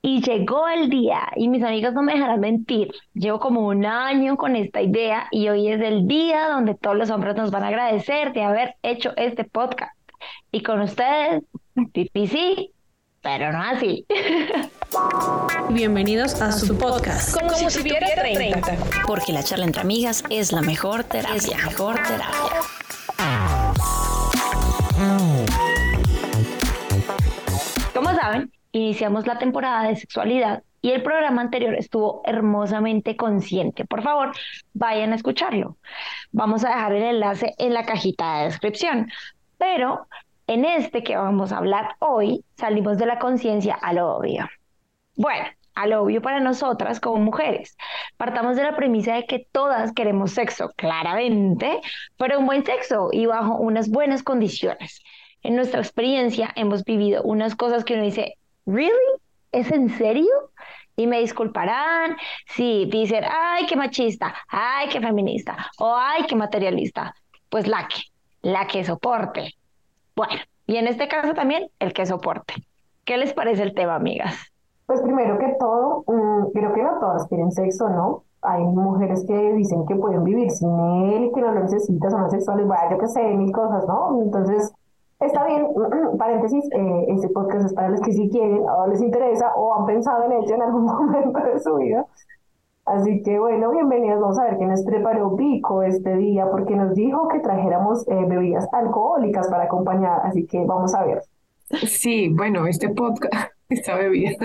Y llegó el día, y mis amigos no me dejarán mentir, llevo como un año con esta idea y hoy es el día donde todos los hombres nos van a agradecer de haber hecho este podcast. Y con ustedes, sí, pero no así. Bienvenidos a su podcast. Como, si tuviera 30. Porque la charla entre amigas es la mejor terapia. Es la mejor terapia. Iniciamos la temporada de sexualidad y el programa anterior estuvo hermosamente consciente. Por favor, vayan a escucharlo. Vamos a dejar el enlace en la cajita de descripción. Pero en este que vamos a hablar hoy, salimos de la conciencia a lo obvio. Bueno, a lo obvio para nosotras como mujeres. Partamos de la premisa de que todas queremos sexo, claramente, pero un buen sexo y bajo unas buenas condiciones. En nuestra experiencia hemos vivido unas cosas que uno dice, ¿really? ¿Es en serio? Y me disculparán si dicen, ay, qué machista, ay, qué feminista, o ay, qué materialista. Pues la que, la que soporte. Bueno, y en este caso también el que soporte. ¿Qué les parece el tema, amigas? Pues primero que todo, mm, creo que no todas quieren sexo, ¿no? Hay mujeres que dicen que pueden vivir sin él y que no lo necesitan, son asexuales, vaya, yo qué sé, mil cosas, ¿no? Entonces, Está bien, paréntesis, eh, este podcast es para los que sí quieren o les interesa o han pensado en ello en algún momento de su vida. Así que bueno, bienvenidos. Vamos a ver qué nos preparó Vico este día porque nos dijo que trajéramos eh, bebidas alcohólicas para acompañar. Así que vamos a ver. Sí, bueno, este podcast, esta bebida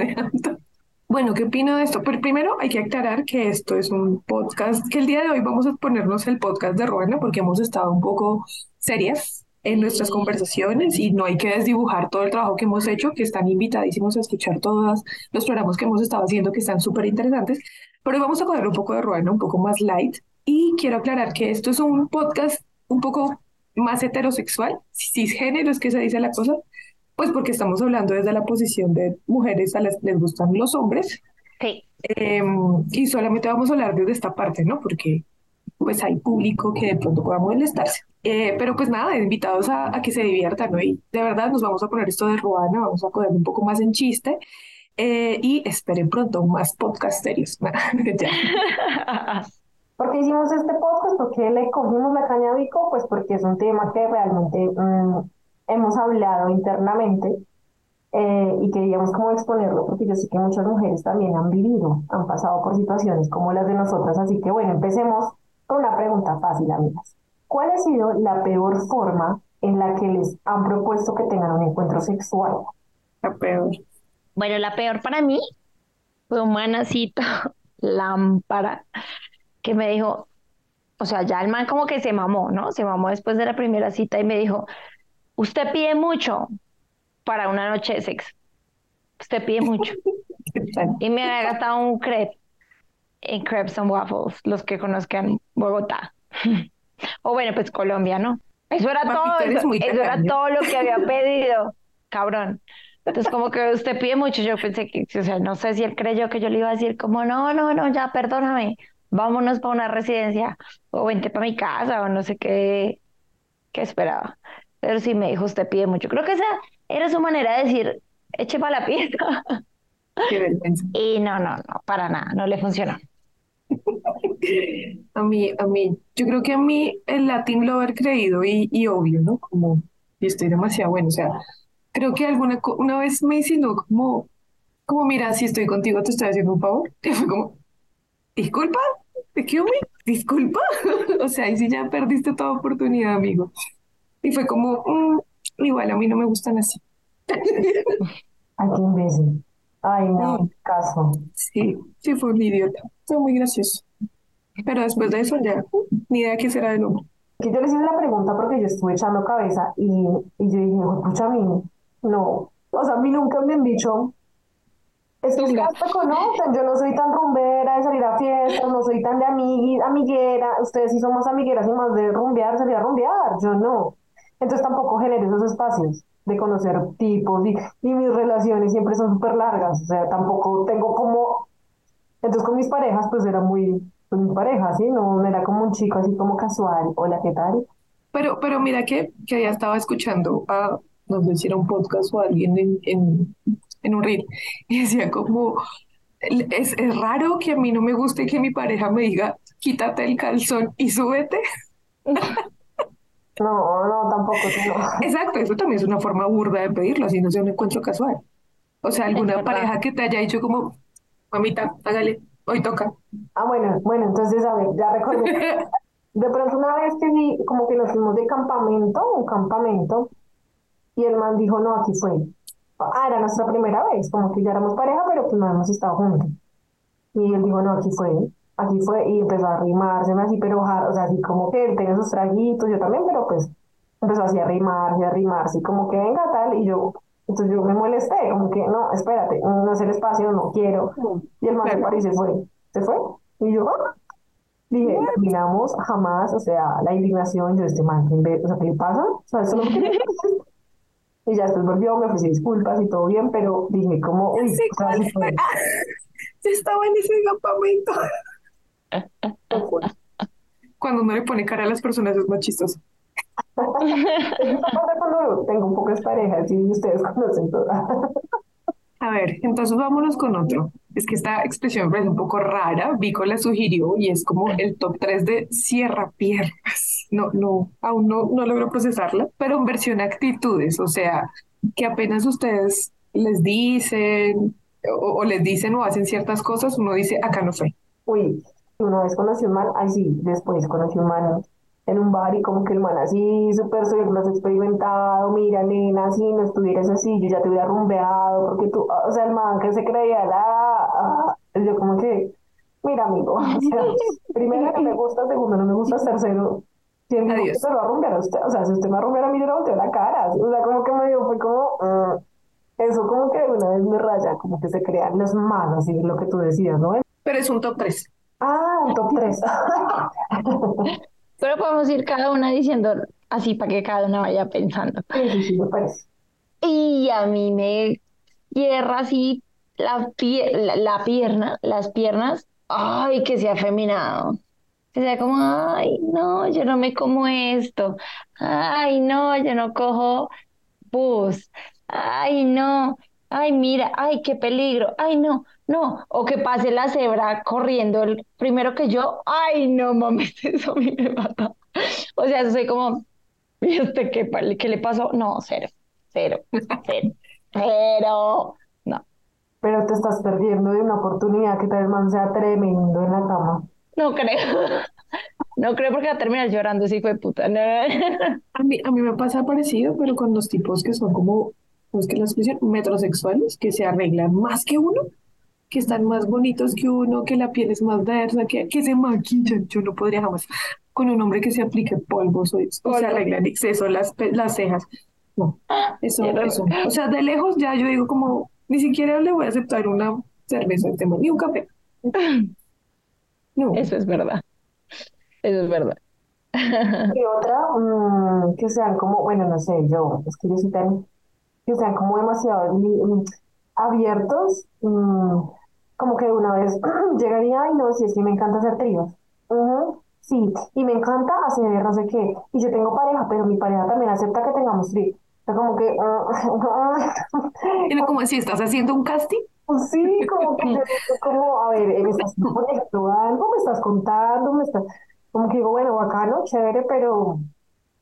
Bueno, ¿qué opino de esto? Pero primero hay que aclarar que esto es un podcast, que el día de hoy vamos a ponernos el podcast de Ruana porque hemos estado un poco serias en nuestras conversaciones y no hay que desdibujar todo el trabajo que hemos hecho, que están invitadísimos a escuchar todos los programas que hemos estado haciendo, que están súper interesantes, pero hoy vamos a coger un poco de ruana, un poco más light, y quiero aclarar que esto es un podcast un poco más heterosexual, cisgénero es que se dice la cosa, pues porque estamos hablando desde la posición de mujeres a las que les gustan los hombres, sí. Em, y solamente vamos a hablar desde esta parte, ¿no? Porque pues hay público que de pronto pueda molestarse. Eh, pero pues nada, invitados a, que se diviertan, ¿no? De verdad nos vamos a poner esto de Ruana, vamos a poner un poco más en chiste. Eh, y esperen pronto más podcast serios. ¿Por qué hicimos este podcast? ¿Por qué le cogimos la caña a Vico? Pues porque es un tema que realmente mm, hemos hablado internamente eh, y queríamos como exponerlo porque yo sé que muchas mujeres también han vivido, han pasado por situaciones como las de nosotras. Así que bueno, empecemos con una pregunta fácil, amigas. ¿Cuál ha sido la peor forma en la que les han propuesto que tengan un encuentro sexual? La peor. Bueno, la peor para mí fue un manacito lámpara que me dijo, o sea, ya el man como que se mamó, ¿no? Se mamó después de la primera cita y me dijo, usted pide mucho para una noche de sexo. Usted pide mucho. y me había gastado un crepe en Crepes and Waffles, los que conozcan Bogotá. o bueno, pues Colombia, ¿no? Eso era todo, eso, era todo lo que había pedido, cabrón. Entonces, como que usted pide mucho, yo pensé que, o sea, no sé si él creyó que yo le iba a decir como, no, no, no, ya, perdóname, vámonos para una residencia, o vente para mi casa, o no sé qué, qué esperaba. Pero sí me dijo, usted pide mucho. Creo que esa era su manera de decir, eche para la pieza. y no, no, no, para nada, no le funcionó. A mí, a mí, yo creo que a mí el latín lo haber creído y, obvio, ¿no? Como, y estoy demasiado bueno, o sea, creo que alguna una vez me insinuó como, como, mira, si estoy contigo te estoy haciendo un favor. Y fue como, disculpa, ¿te quiero Disculpa. o sea, y si ya perdiste toda oportunidad, amigo. Y fue como, mm, igual a mí no me gustan así. Qué imbécil. Ay, no, caso. Sí, sí, fue un idiota. Fue muy gracioso. Pero después de eso ya, ni idea qué será del hombre. Que yo les hice la pregunta porque yo estuve echando cabeza y, y yo dije, escucha a mí, no. O sea, a mí nunca me han dicho, es que me conocen, yo no soy tan rumbera de salir a fiestas, no soy tan de amigui, amiguera, ustedes sí son más amigueras y más de rumbear, salir a rumbear, yo no. Entonces tampoco genero esos espacios de conocer tipos y, y mis relaciones siempre son súper largas, o sea, tampoco tengo como... Entonces con mis parejas pues era muy, pues mi pareja, ¿sí? No, era como un chico así como casual, hola, ¿qué tal? Pero, pero mira que, que ya estaba escuchando a, no sé si era un podcast o alguien en, en, en un reel y decía como, es, es raro que a mí no me guste que mi pareja me diga, quítate el calzón y súbete. No, no, tampoco. No. Exacto, eso también es una forma burda de pedirlo, así no sea un encuentro casual. O sea, alguna pareja que te haya dicho como, mamita, hágale, hoy toca. Ah, bueno, bueno, entonces, a ver, ya recordé. De pronto una vez que sí, como que nos fuimos de campamento, un campamento, y el man dijo, no, aquí fue. Ah, era nuestra primera vez, como que ya éramos pareja, pero pues no hemos estado juntos. Y él dijo, no, aquí fue, aquí fue, y empezó a arrimarse así, pero, o sea, así como que él tenía sus traguitos, yo también, pero pues empezó así a arrimarse, a arrimarse, y como que venga tal, y yo, entonces yo me molesté, como que, no, espérate, no es el espacio, no quiero. Y el man se Claro. paró y se fue, se fue, y yo, ah, Dije, terminamos jamás, o sea, la indignación, yo, este man, ¿qué inve- o sea, ¿qué le pasa? O sea, eso no Y ya después volvió, me ofrecí disculpas y todo bien, pero dije, como, uy, o sea, fue. Yo estaba en ese campamento. Cuando uno le pone cara a las personas es más chistoso. Tengo un poco de pareja, sí, ustedes conocen todo. A ver, entonces vámonos con otro. Es que esta expresión me parece un poco rara. Vico la sugirió y es como el top 3 de cierra piernas. No, no, aún no, no logro procesarla, pero en versión actitudes, o sea, que apenas ustedes les dicen o, o les dicen o hacen ciertas cosas, uno dice, acá no fue. Uy, una vez conocí un man, ay sí, después conocí un man en un bar y como que el man así, súper soy más experimentado, mira nena, si no estuvieras así, yo ya te hubiera rumbeado, porque tú, o sea, el man que se creía la, ah, yo como que, mira amigo, o sea, primero no me gusta, segundo no me gusta, tercero, si el se lo va a rumbear a usted, o sea, si usted me va a rumbear a mí, yo le volteo la cara, o sea, como que me dio, fue como, mm, eso como que una vez me raya, como que se crean los malos, y lo que tú decías, ¿no? Pero es un top 3. Ah, un top 3. Pero podemos ir cada una diciendo así para que cada una vaya pensando. Sí, sí, sí, me parece. Y a mí me hierra así la, pie- la, la pierna, las piernas, ay, que sea afeminado. Que sea como, ay, no, yo no me como esto. Ay, no, yo no cojo bus. Ay, no. Ay, mira, ay, qué peligro. Ay, no, no. O que pase la cebra corriendo el primero que yo. Ay, no, mames, eso a mí me mata. O sea, soy como, ¿y este qué, le pasó? No, cero, cero, cero, cero. No, Pero te estás perdiendo de una oportunidad que tal vez man sea tremendo en la cama. no creo. No creo porque va a terminar llorando, ese hijo de puta. No. A mí, a mí me pasa parecido, pero con los tipos que son como, ¿cómo es que la expresión? Metrosexuales, que se arreglan más que uno, que están más bonitos que uno, que la piel es más versa, que, que se maquillan. Yo no podría jamás con un hombre que se aplique polvos o, o se arregla en exceso las, las cejas. No, eso, Pero- eso. O sea, de lejos ya yo digo como, ni siquiera le voy a aceptar una cerveza este man, ni un café. No. Eso es verdad. Eso es verdad. Y otra, mm, que sean como, bueno, no sé, yo, es que yo soy tan, que sean como demasiado mm, abiertos, mm, como que una vez llegaría, ay no, si es que me encanta hacer tríos. Ujú, sí, y me encanta hacer no sé qué. Y yo tengo pareja, pero mi pareja también acepta que tengamos tríos. O sea, como que, Tiene como si estás haciendo un casting. Sí, como que como, a ver, ¿me estás poniendo algo? ¿Me estás contando? ¿Me estás...? Como que digo, bueno, bacano, chévere, pero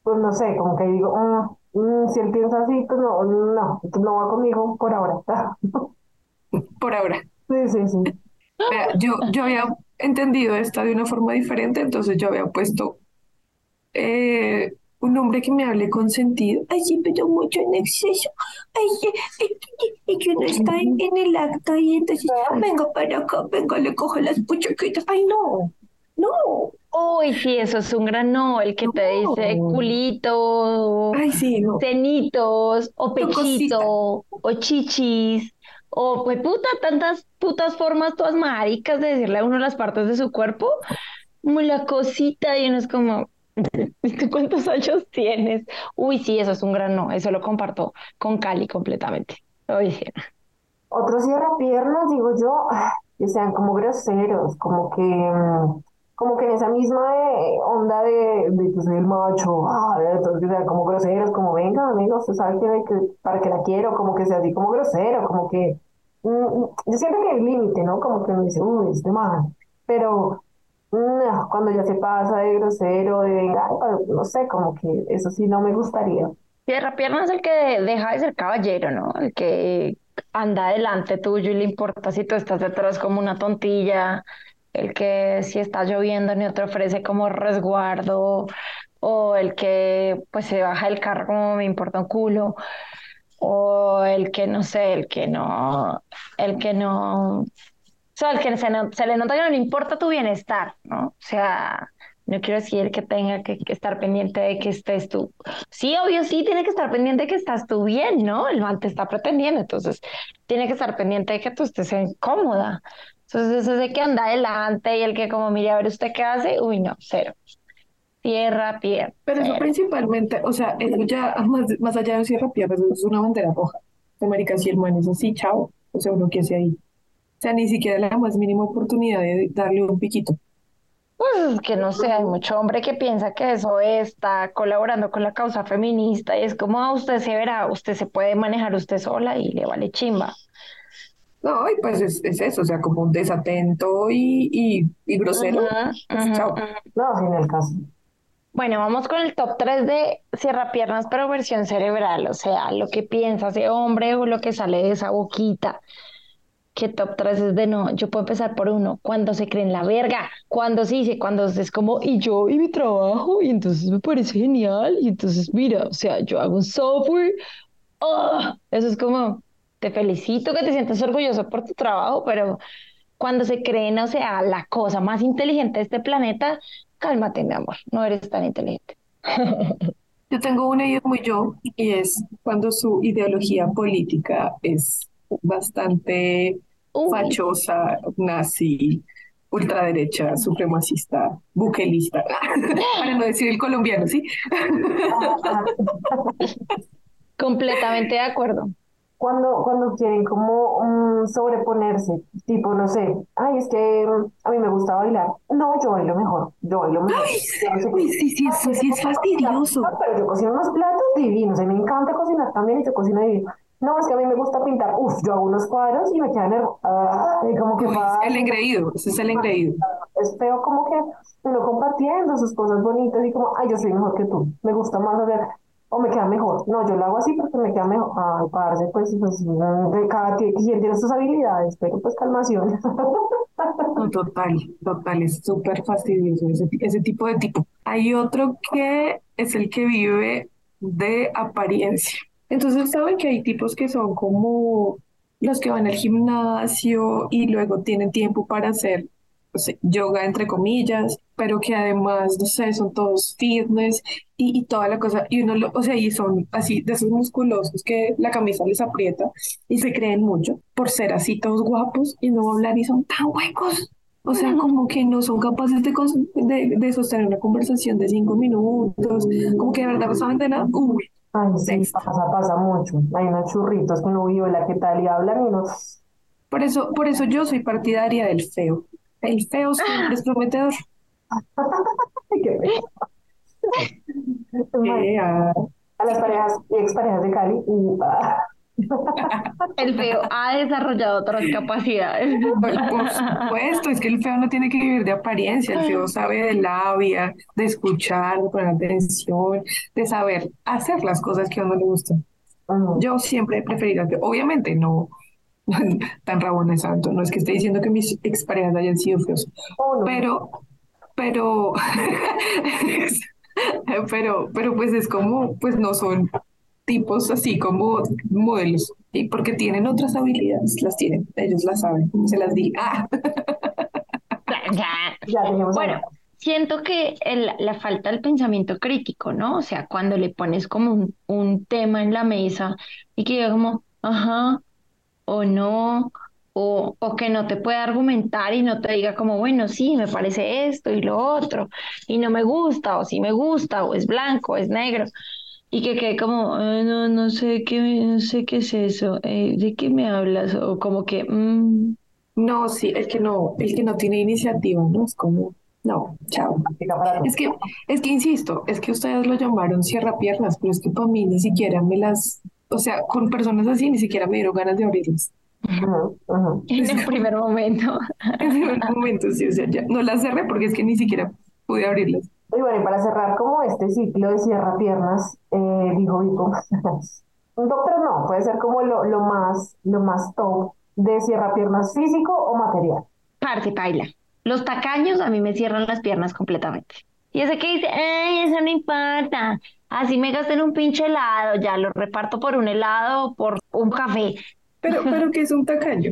pues no sé, como que digo, mm, si él piensa así, pues no, no, pues no va conmigo por ahora. Por ahora. Sí, sí, sí. Yo, yo había entendido esta de una forma diferente, entonces yo había puesto eh, un hombre que me hable con sentido. Ay, sí, pero mucho en exceso. Ay, y, que uno está en, en el acto y entonces, venga para acá, venga, le coge las puchaquitas. Ay, no, no. Uy, sí, eso es un gran no, el que te dice culito, Ay, sí, no. cenitos, o pechito, o chichis, o pues puta, tantas putas formas, todas maricas de decirle a uno las partes de su cuerpo, como la cosita, y uno es como, ¿tú cuántos años tienes? Uy, sí, eso es un gran no, eso lo comparto con Cali completamente. Uy, sí. Otros cierra piernas, digo yo, ah, que sean como groseros, como que, mm, como que en esa misma eh, onda de, de el macho, ah, entonces, o como groseros, como venga, amigo, usted sabe que, que para que la quiero, como que sea así como grosero, como que, mm, mm, yo siento que hay límite, ¿no? Como que uno dice, uy, este man, pero cuando ya se pasa de grosero, de venga, no sé, como que eso sí no me gustaría. Tierra Pierna es el que deja de ser caballero, ¿no? El que anda delante tuyo y le importa si tú estás detrás como una tontilla, el que si está lloviendo ni te ofrece como resguardo, o el que pues se baja del carro como me importa un culo, o el que no sé, el que no, el que no, o sea, el que se, se le nota que no le importa tu bienestar, ¿no? O sea, no quiero decir que tenga que, estar pendiente de que estés tú. Sí, obvio, sí, tiene que estar pendiente de que estás tú bien, ¿no? El mal te está pretendiendo, entonces tiene que estar pendiente de que tú estés cómoda. Entonces, ese que anda adelante y el que como, mire, a ver usted qué hace, uy, no, cero. Tierra, pie. Pero eso principalmente, o sea, eso ya más, más allá de cierra piernas, es una bandera roja. De marica, si el man es así, chao. O sea, uno que hace ahí. O sea, ni siquiera la más mínima oportunidad de darle un piquito. Pues que no sé, hay mucho hombre que piensa que eso está colaborando con la causa feminista y es como a ah, usted se verá, usted se puede manejar usted sola y le vale chimba. No, y pues es, eso, o sea, como un desatento y, y, grosero. Pues, no, sin el caso. Bueno, vamos con el top 3 de cierra piernas, pero versión cerebral, o sea, lo que piensa ese hombre o lo que sale de esa boquita. Que top 3 es de no, yo puedo empezar por uno, cuando se creen la verga, cuando se dice, cuando es como, y yo y mi trabajo, y entonces me parece genial, y entonces mira, o sea, yo hago un software, oh, eso es como, te felicito que te sientas orgulloso por tu trabajo, pero cuando se creen, o sea, la cosa más inteligente de este planeta, cálmate, mi amor, no eres tan inteligente. Yo tengo una idea muy yo, y es cuando su ideología política es bastante fachosa, nazi, ultraderecha, supremacista, buquelista, para no decir el colombiano, ¿sí? Completamente de acuerdo. Cuando, cuando quieren como um, sobreponerse, tipo, no sé, ay, es que mm, a mí me gusta bailar. No, yo bailo mejor, yo bailo mejor. Ay, sí, sí, eso sí es fastidioso. Pero yo cocino unos platos divinos, mí me encanta cocinar también y yo cocino divino. No, es que a mí me gusta pintar. Uf, yo hago unos cuadros y me quedan ah, como que el engreído, ese es el engreído. Es feo como que uno compartiendo sus cosas bonitas y como, ay, yo soy mejor que tú. Me gusta más hacer, o me queda mejor. No, yo lo hago así porque me queda mejor. Ay, parce, pues, pues de cada quien tiene sus habilidades, pero pues calmación. total, total, es súper fastidioso ese, ese tipo de tipo. Hay otro que es el que vive de apariencia. Entonces saben que hay tipos que son como los que van al gimnasio y luego tienen tiempo para hacer yoga, entre comillas, pero que además, no sé, son todos fitness y, toda la cosa. Y uno, lo, o sea, y son así de esos musculosos que la camisa les aprieta y se creen mucho por ser así todos guapos y no hablar y son tan huecos. O sea, como que no son capaces de, de, de sostener una conversación de cinco minutos, como que de verdad no saben de nada. Uy, Ay, sí, pasa, pasa mucho. Hay unos churritos que uno vive la que tal y hablan y no. Por eso, por eso yo soy partidaria del feo. El feo siempre es prometedor. Qué eh, ah. a las parejas y exparejas de Cali. Uh, el feo ha desarrollado otras capacidades. Por, supuesto, es que el feo no tiene que vivir de apariencia, el feo sabe de labia, de escuchar, de poner atención, de saber hacer las cosas que a uno le gustan. Yo siempre he preferido, obviamente no tan rabona santo, no es que esté diciendo que mis exparejas hayan sido feos, oh, pero, pero, pero, pero pues es como, pues no son tipos así como modelos, y porque tienen otras habilidades, las tienen, ellos las saben, se las di. Ah. bueno, siento que la falta del pensamiento crítico, ¿no? O sea, cuando le pones como un, un tema en la mesa y que diga como, ajá, o no, o, o, que no te pueda argumentar y no te diga como, bueno, sí, me parece esto y lo otro, y no me gusta, o sí me gusta, o es blanco, o es negro y que quede como, no, no sé qué, no sé qué es eso, eh, ¿de qué me hablas? O como que, mm. No, sí, el que no, el que no tiene iniciativa, ¿no? Es como, No, chao. Es que, es que insisto, es que ustedes lo llamaron cierra piernas, pero es que para mí ni siquiera me las, o sea, con personas así ni siquiera me dieron ganas de abrirlas. Ujú, ujú. En el primer momento. En el momento, sí, o sea, ya no las cerré porque es que ni siquiera pude abrirlas. Y bueno, y para cerrar como este ciclo de cierra piernas, eh, dijo Vico, un doctor no, puede ser como lo, lo más, lo más top de cierra piernas físico o material. Parte, paila. Los tacaños a mí me cierran las piernas completamente. Y ese que dice, ay, eso no importa. Así me gasté un pinche helado, ya lo reparto por un helado o por un café. Pero, pero que es un tacaño.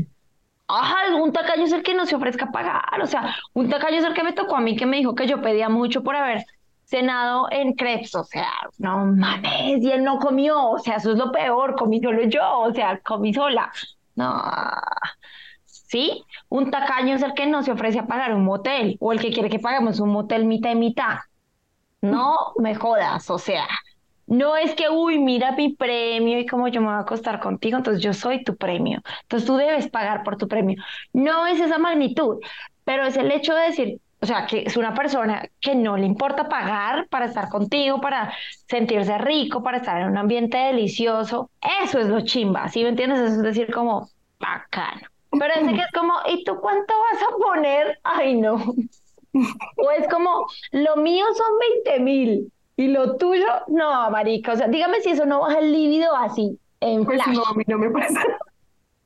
Ajá, un tacaño es el que no se ofrezca a pagar. O sea, un tacaño es el que me tocó a mí que me dijo que yo pedía mucho por haber cenado en crepes. O sea, no mames, y él no comió. O sea, eso es lo peor, comí solo yo. O sea, comí sola. No. Sí, un tacaño es el que no se ofrece a pagar un motel o el que quiere que paguemos un motel mitad y mitad. No me jodas, o sea, no es que, uy, mira mi premio y como yo me voy a acostar contigo, entonces yo soy tu premio. Entonces tú debes pagar por tu premio. No es esa magnitud, pero es el hecho de decir, o sea, que es una persona que no le importa pagar para estar contigo, para sentirse rico, para estar en un ambiente delicioso. Eso es lo chimba, ¿sí me entiendes? Eso es decir, como bacano. Pero ese que es como, ¿y tú cuánto vas a poner? Ay, no. O es como, lo mío son 20 mil y lo tuyo, no, marica. O sea, dígame si eso no baja el líbido así, en Pues flash. no, a mí no me pasa.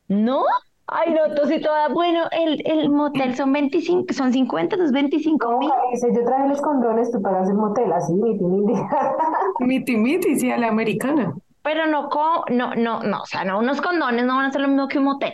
¿No? Ay, no, entonces toda, bueno, el, el motel son 25, son 50, entonces 25 Como mil. yo traje los condones, tú pagas el motel, así, miti, miti. Miti miti, sí, a la americana. Pero no, no, no, no, o sea, no, unos condones no van a ser lo mismo que un motel.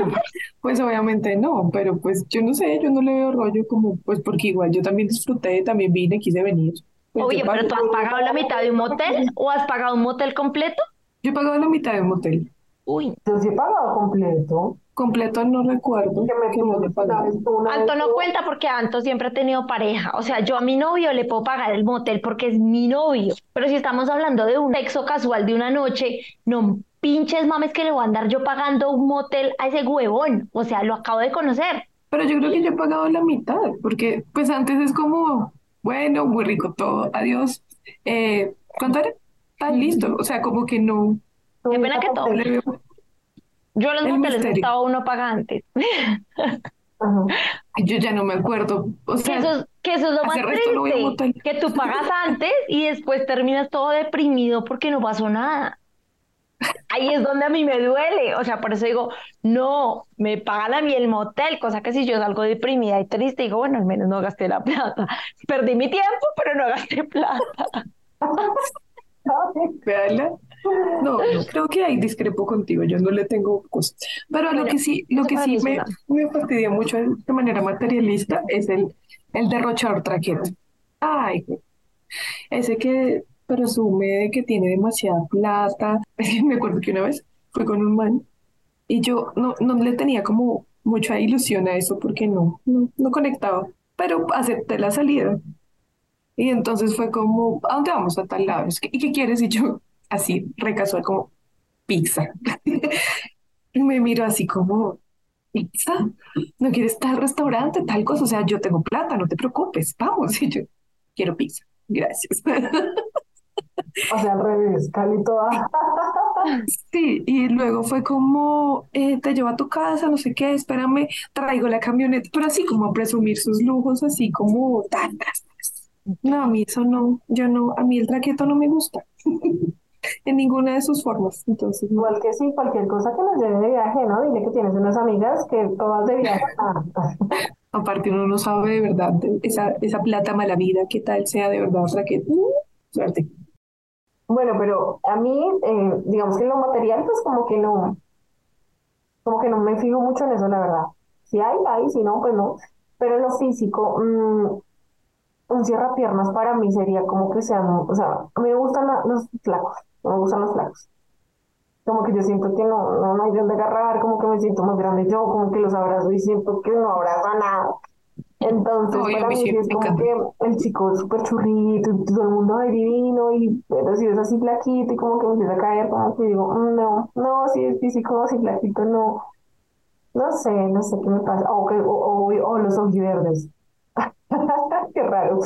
Pues obviamente no, pero pues yo no sé, yo no le veo rollo como, pues porque igual yo también disfruté, también vine, quise venir. Pues Oye, pero tú has pagado la mitad de un motel o has pagado un motel completo? yo he pagado la mitad de un motel. Uy, Yo sí he pagado completo. Completo no recuerdo Que me que una pagado. Anto no cuenta porque Anto siempre ha tenido pareja. O sea, yo a mi novio le puedo pagar el motel porque es mi novio. Pero si estamos hablando de un sexo casual de una noche, no pinches mames que le voy a andar yo pagando un motel a ese huevón. O sea, lo acabo de conocer. Pero yo creo que yo he pagado la mitad, porque pues antes es como, bueno, muy rico todo, adiós. Eh, ¿cuánto era? Ah, listo. O sea, como que no Qué pena que todo. Yo los El moteles estaba uno paga antes. Ajá. Yo ya no me acuerdo. O Que sea, eso, es- que eso es lo más no triste. Que tú pagas antes y después terminas todo deprimido porque no pasó nada. Ahí es donde a mí me duele. O sea, por eso digo, no, me pagan a mí el motel, cosa que si yo salgo deprimida y triste, digo, bueno, al menos no gasté la plata. Perdí mi tiempo, pero no gasté plata. No, no, creo que ahí discrepo contigo, yo no le tengo cosas. Pero lo que sí, lo que sí me, me fastidia mucho de manera materialista es el, el derrochador traqueto. Ay, ese que presume de que tiene demasiada plata. Me acuerdo que una vez fui con un man y yo no, no le tenía como mucha ilusión a eso porque no, no, no conectaba, pero acepté la salida. Y entonces fue como, ¿a dónde vamos? A tal lado. ¿Y qué quieres? Y yo, así, recasual, como, pizza. Y me miro así como, ¿pizza? ¿No quieres tal restaurante, tal cosa? O sea, yo tengo plata, no te preocupes, vamos. Y yo, quiero pizza, gracias. O sea, al revés, Cali toda. Sí, y luego fue como, eh, te llevo a tu casa, no sé qué, espérame, traigo la camioneta, pero así como a presumir sus lujos, así como, tan. No, a mí eso no, yo no, a mí el traqueto no me gusta, en ninguna de sus formas, entonces, no. Igual que sí, cualquier cosa que nos lleve de viaje, ¿no? Dile que tienes unas amigas que todas de viaje. Aparte uno no sabe de verdad esa, esa plata mala vida, qué tal sea de verdad traqueto. Mm, Suerte. Bueno, pero a mí, eh, digamos que lo material, pues como que no, como que no me fijo mucho en eso, la verdad. Si hay, hay, si no, pues no. Pero lo físico, mm, un cierrapiernas para mí sería como que sean, o sea, a me gustan la- los flacos, me gustan los flacos. Como que yo siento que no, no, hay de dónde agarrar, como que me siento más grande yo, como que los abrazo y siento que no abrazo nada. Entonces, a para mí sí sí es como que el chico es súper churrito y todo el mundo ay divino y pero si es así flaquito y como que me empieza a caer, como que digo, "Mm, no, no, si es físico, si flaquito, no, no sé, no sé qué me pasa, o, que, o, o, o los ojiverdes. Qué raro.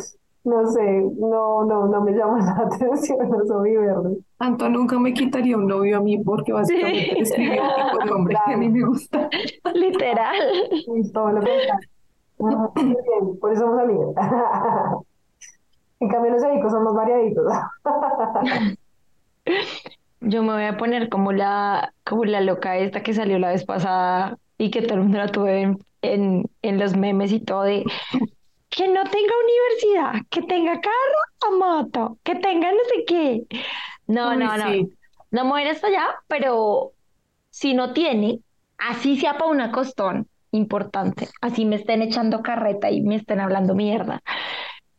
No sé, no, no, no me llama la atención los verde. Anto nunca me quitaría un novio a mí porque básicamente describe un tipo de hombre que a mí me gusta. Literal. Y todo lo contrario. Bien, Por eso somos amigos. En cambio, los edicos son más variaditos. Yo me voy a poner como la, como la loca esta que salió la vez pasada y que todo el mundo la tuve en, en, en los memes y todo de que no tenga universidad, que tenga carro o moto, que tenga no sé qué. No, no, no. sí. No me voy a ir hasta allá, pero si no tiene, así sea para una costón importante, así me estén echando carreta y me estén hablando mierda,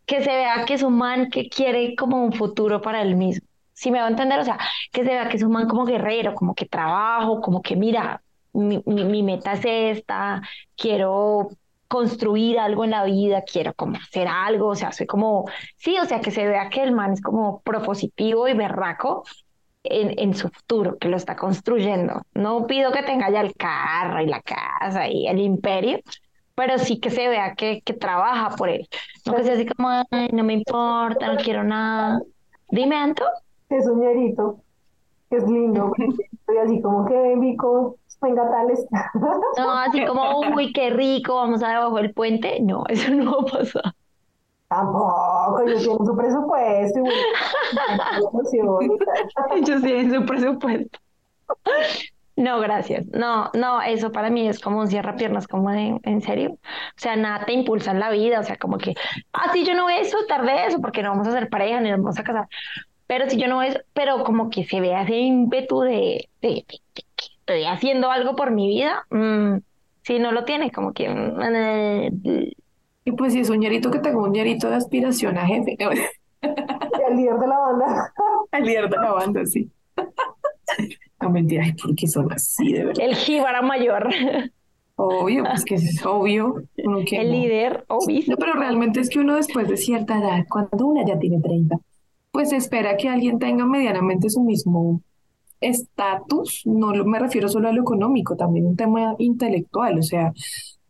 que se vea que es un man que quiere como un futuro para él mismo. Si me va a entender, o sea, que se vea que es un man como guerrero, como que trabajo, como que mira, mi, mi, mi meta es esta, quiero construir algo en la vida, quiero como hacer algo, o sea, soy como, sí, o sea, que se vea que el man es como propositivo y berraco en, en su futuro, que lo está construyendo. No pido que tenga ya el carro y la casa y el imperio, pero sí que se vea que, que trabaja por él. No que sea así como, ay, no me importa, no quiero nada. Dime, Anto. Que es un ñerito, que es lindo. Estoy así como que, Vico, venga tales. No, así como, uy, qué rico, vamos a debajo del puente. No, eso no va a pasar. Tampoco, ellos tienen su presupuesto. Ellos tienen su presupuesto. No, gracias. No, no, eso para mí es como un cierrapiernas, como de, en serio. O sea, nada te impulsa en la vida, o sea, como que, ah, sí, yo no disfrutar de eso porque no vamos a ser pareja ni nos vamos a casar. Pero si yo no a- pero como que se ve ese ímpetu de, de, que estoy haciendo algo por mi vida, mm, si no lo tiene, como que, mm, Y pues si es un ñerito que tengo un ñerito de aspiración a jefe, Y el líder de la banda. al líder de la banda, sí. No mentira, ay, porque son así, de verdad. el jíbara mayor, Obvio, pues que es obvio. uno que el no. líder, obvio. No, pero realmente es que uno después de cierta edad, cuando una ya tiene 30, pues espera que alguien tenga medianamente su mismo estatus. No lo- me refiero solo a lo económico, también un tema intelectual. O sea,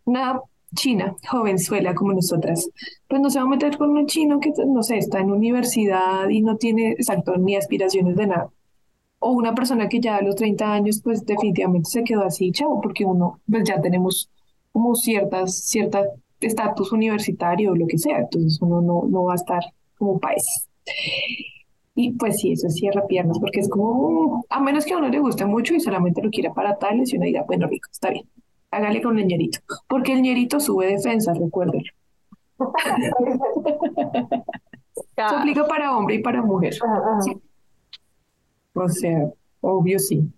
una china, jovenzuela como nosotras, pues no se va a meter con un chino que, no sé, está en universidad y no tiene, exacto, ni aspiraciones de nada. O una persona que ya a los 30 años, pues definitivamente se quedó así, chavo, porque uno, pues ya tenemos como ciertas, cierta estatus universitario o lo que sea, entonces uno no, no va a estar como país. Y pues sí, eso cierra piernas, porque es como, a menos que a uno le guste mucho y solamente lo quiera para tales, y uno diga, bueno, rico, está bien, hágale con el ñerito, porque el ñerito sube defensa, recuérdenlo. Eso aplica para hombre y para mujer. Sí. O sea, obvio sí.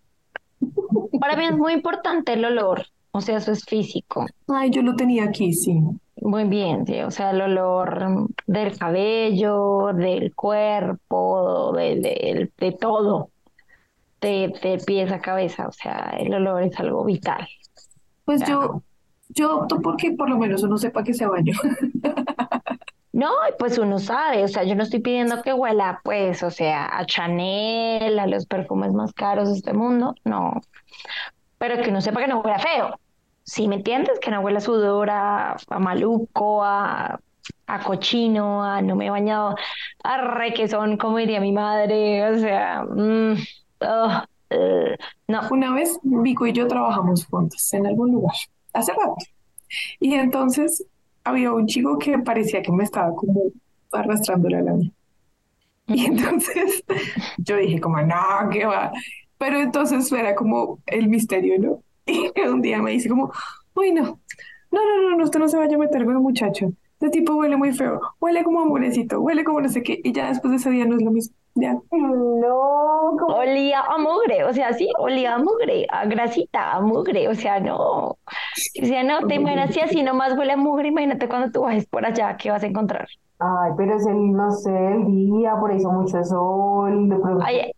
Para mí es muy importante el olor, o sea, eso es físico. Ay, yo lo tenía aquí, sí. Muy bien, sí, o sea, el olor del cabello, del cuerpo, de, de, de todo, de, de pies a cabeza, o sea, el olor es algo vital. Pues Claro. yo, yo opto porque por lo menos uno sepa que se bañó. No, pues uno sabe, o sea, yo no estoy pidiendo que huela, pues, o sea, a Chanel, a los perfumes más caros de este mundo, no, pero que uno sepa que no huela feo, ¿sí me entiendes? Que no huela a sudor, a, a maluco, a, a cochino, a no me he bañado, a requesón, como diría mi madre, o sea, mm, ugh, ugh, no, Una vez Vico y yo trabajamos juntos en algún lugar, hace rato. Y entonces había un chico que parecía que me estaba como arrastrando la lana. Y entonces yo dije como, no, qué va. Pero entonces era como el misterio, ¿no? Y un día me dice como, uy, no, no, no, no, no, usted no se vaya a meter con el muchacho. Este tipo huele muy feo, huele como a murecito, huele como no sé qué. Y ya después de ese día no es lo mismo. Ya. No, como olía a mugre, o sea, sí, olía a mugre, a grasita, a mugre, o sea, no, o sea, no, te imaginas si así nomás huele a mugre, imagínate cuando tú bajes por allá, ¿qué vas a encontrar? Ay, pero es el, no sé, el día, por hizo mucho sol, de pronto. Ay,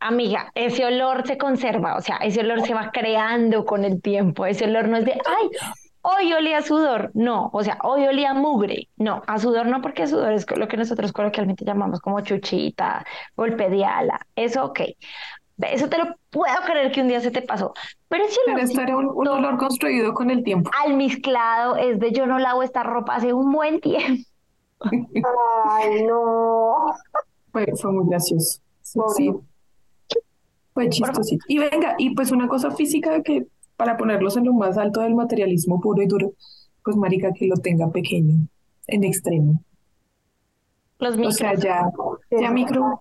amiga, ese olor se conserva, o sea, ese olor se va creando con el tiempo, ese olor no es de, ay, hoy olía a sudor, no, o sea, hoy olía a mugre, no, a sudor no, porque sudor es lo que nosotros coloquialmente llamamos como chuchita, golpe de ala, eso ok, eso te lo puedo creer que un día se te pasó, Pero ese Pero era un, un olor construido con el tiempo. almizclado es de yo no lavo esta ropa hace un buen tiempo. Ay, no. Fue, fue muy gracioso. Sí, sí. Fue chistosito. Y venga, y pues una cosa física que para ponerlos en lo más alto del materialismo puro y duro, pues marica que lo tenga pequeño, en extremo. Los O micros. sea, ya, ya micro.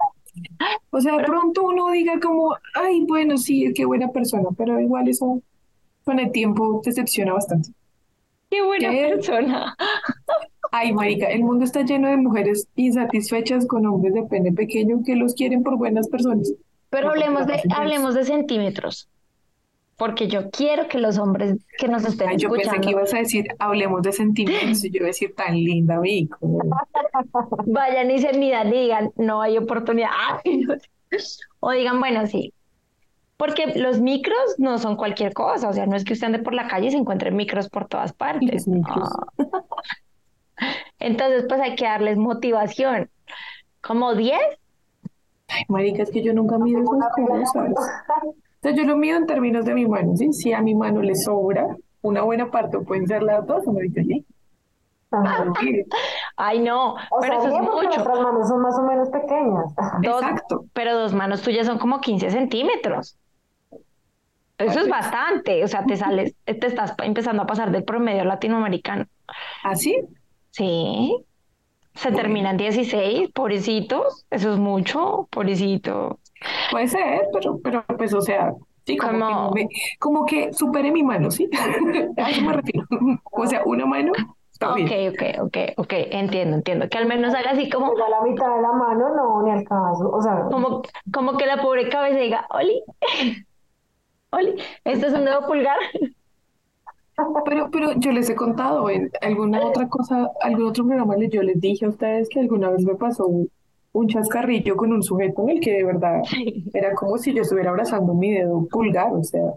O sea, de pronto uno diga como, ay, bueno, sí, qué buena persona, pero igual eso con el tiempo decepciona bastante. Qué buena ¿Qué? persona. Ay, marica, el mundo está lleno de mujeres insatisfechas con hombres de pene pequeño que los quieren por buenas personas. Pero hablemos de, hablemos de centímetros. Porque yo quiero que los hombres que nos estén Ay, yo pensé que escuchando ibas a decir, hablemos de sentimientos, y yo iba a decir, tan linda, amigo. vayan y se midan y digan, no hay oportunidad. O digan, bueno, sí. Porque los micros no son cualquier cosa. O sea, no es que usted ande por la calle y se encuentren micros por todas partes. No. Entonces, pues hay que darles motivación. Como 10, Ay, marica, es que yo nunca mido esas cosas, sea, yo lo mido en términos de mi mano, ¿sí? Si a mi mano le sobra una buena parte, o pueden ser las dos, me dice, sí. Ajá. Sí, ay no, O pero sea, eso es mucho. nuestras manos son más o menos pequeñas. Dos, Exacto. pero dos manos tuyas son como 15 centímetros. Eso es bastante. O sea, te sales, te estás empezando a pasar del promedio latinoamericano. ¿Así? Sí. Se terminan 16, pobrecitos. Eso es mucho, pobrecito. Puede ser, pero, pero pues, o sea, sí, como que, Como- no me- como que supere mi mano, ¿sí? A eso me refiero. O sea, una mano, está Ok, ok, ok, ok. Entiendo, entiendo. Que al menos haga así como, Ya la mitad de la mano, no, ni al caso. O sea, como, como que la pobre cabeza diga, Oli, Oli, ¿esto es un dedo pulgar? Pero, pero yo les he contado en alguna otra cosa, algún otro programa, les- yo les dije a ustedes que alguna vez me pasó un, un chascarrillo con un sujeto en el que de verdad era como si yo estuviera abrazando mi dedo pulgar, o sea,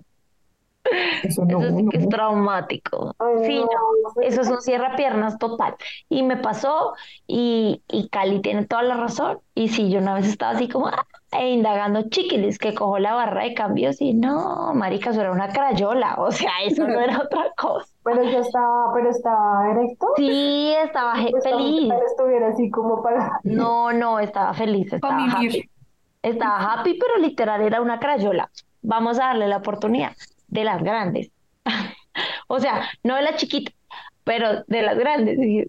eso no, Eso sí que es traumático. Ay, Sí, no, eso es un cierra piernas total. Y me pasó, y, y Cali tiene toda la razón. Y sí, yo una vez estaba así como ah, e indagando chiquilis, que cojo la barra de cambios y no, marica, eso era una crayola. O sea, eso no era otra cosa. pero ya está, pero está erecto. Sí, estaba Pues, feliz. vez estuviera así como para. No, no, estaba feliz, estaba Para happy. Estaba happy, pero literal era una crayola. Vamos a darle la oportunidad de las grandes. O sea, no de la chiquita, pero de las grandes. Y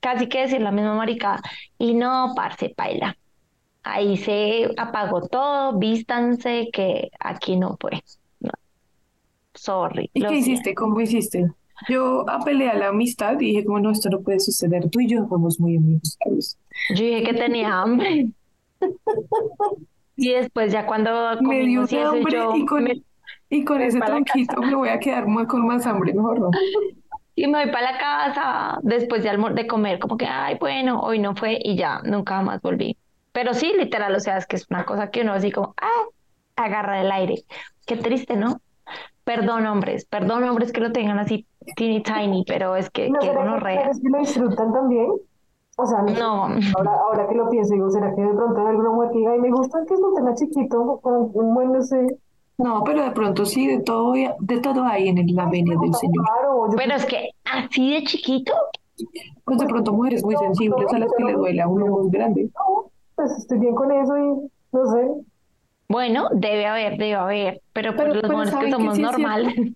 Casi que decir la misma maricada. Y no, parce, paila. Ahí se apagó todo, vístanse que aquí no fue. No. Sorry. ¿Y qué hiciste? ¿Cómo hiciste? Yo apelé a la amistad y dije, como no, esto no puede suceder. Tú y yo somos muy amigos, ¿sabes? Yo dije que tenía hambre. Y después ya cuando Me dio y hambre yo y con, me y con me ese tronquito me voy a quedar con más hambre, mejor no. Y me voy para la casa después de, de comer, como que, ay, bueno, hoy no fue y ya, nunca más volví. Pero sí, literal, o sea, es que es una cosa que uno así como, ah, agarra el aire. Qué triste, ¿no? Perdón, hombres, perdón, hombres que lo tengan así teeny tiny, pero es que, ¿No que que gonorrea. ustedes sí lo disfrutan también? O sea, no Ahora, ahora que lo pienso, digo, ¿será que de pronto hay alguna mujer que diga, ay, me gusta que lo tenga chiquito, con un buen, no sé, No, pero de pronto sí, de todo, de todo hay en el- la venia del Señor. claro, yo pero es que así de chiquito, Pues de pronto mujeres muy sensibles a las que le duele a uno muy grande. Pues estoy bien con eso y no sé. bueno, debe haber, debe haber, pero por Pero- los pero que ¿saben qué somos sí normal.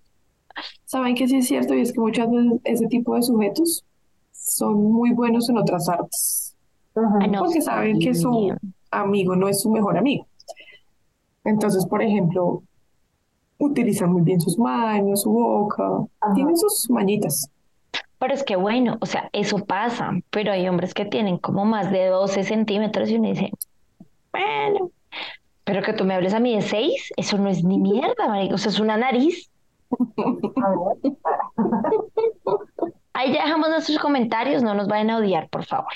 Saben que sí es cierto y es que muchas veces ese tipo de sujetos son muy buenos en otras artes, Ajá. Ah, no, porque saben que su amigo no es su mejor amigo. Entonces, por ejemplo, utilizan muy bien sus manos, su boca, Ajá. tienen sus mañitas. Pero es que bueno, o sea, eso pasa, pero hay hombres que tienen como más de 12 centímetros y uno dice, bueno, pero que tú me hables a mí de 6, eso no es ni mierda, marico, eso es una nariz. Ahí ya dejamos nuestros comentarios, no nos vayan a odiar, por favor.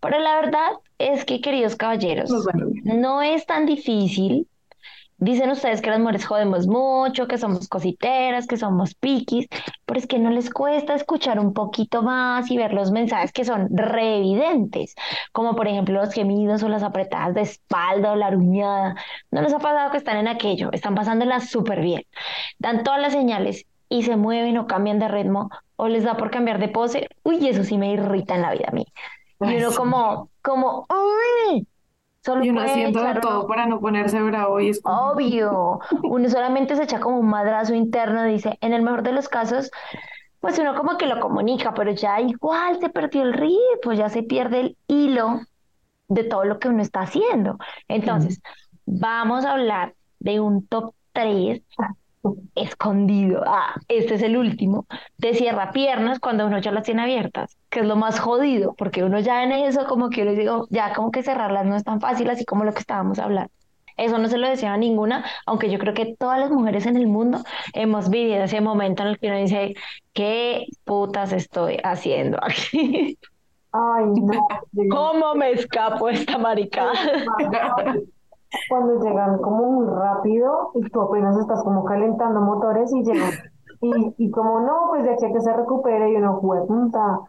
Pero la verdad es que, queridos caballeros, no es tan difícil Dicen ustedes que las mujeres jodemos mucho, que somos cositeras, que somos piquis, pero es que no les cuesta escuchar un poquito más y ver los mensajes que son re evidentes, como por ejemplo los gemidos o las apretadas de espalda o la aruñada. ¿No les ha pasado que están en aquello? Están pasándolas súper bien. Dan todas las señales y se mueven o cambian de ritmo o les da por cambiar de pose. Uy, eso sí me irrita en la vida a mí. Y uno como, como, uy, solo Y uno haciendo de todo para no ponerse bravo y es como, Obvio, uno solamente se echa como un madrazo interno, dice, en el mejor de los casos, pues uno como que lo comunica, pero ya igual se perdió el ritmo, ya se pierde el hilo de todo lo que uno está haciendo. Entonces, vamos a hablar de un top 3 escondido. Ah, este es el último, de cierra piernas cuando uno ya las tiene abiertas, que es lo más jodido, porque uno ya en eso como que yo les digo, ya como que cerrarlas no es tan fácil, así como lo que estábamos hablando. Eso no se lo deseo a ninguna, aunque yo creo que todas las mujeres en el mundo hemos vivido ese momento en el que uno dice, ¿qué putas estoy haciendo aquí? Ay, no. llega- ¿Cómo me escapo esta maricada? Cuando llegan como muy rápido y tú apenas estás como calentando motores y llegan. Y, y como no, pues de aquí a que se recupere y uno juega punta.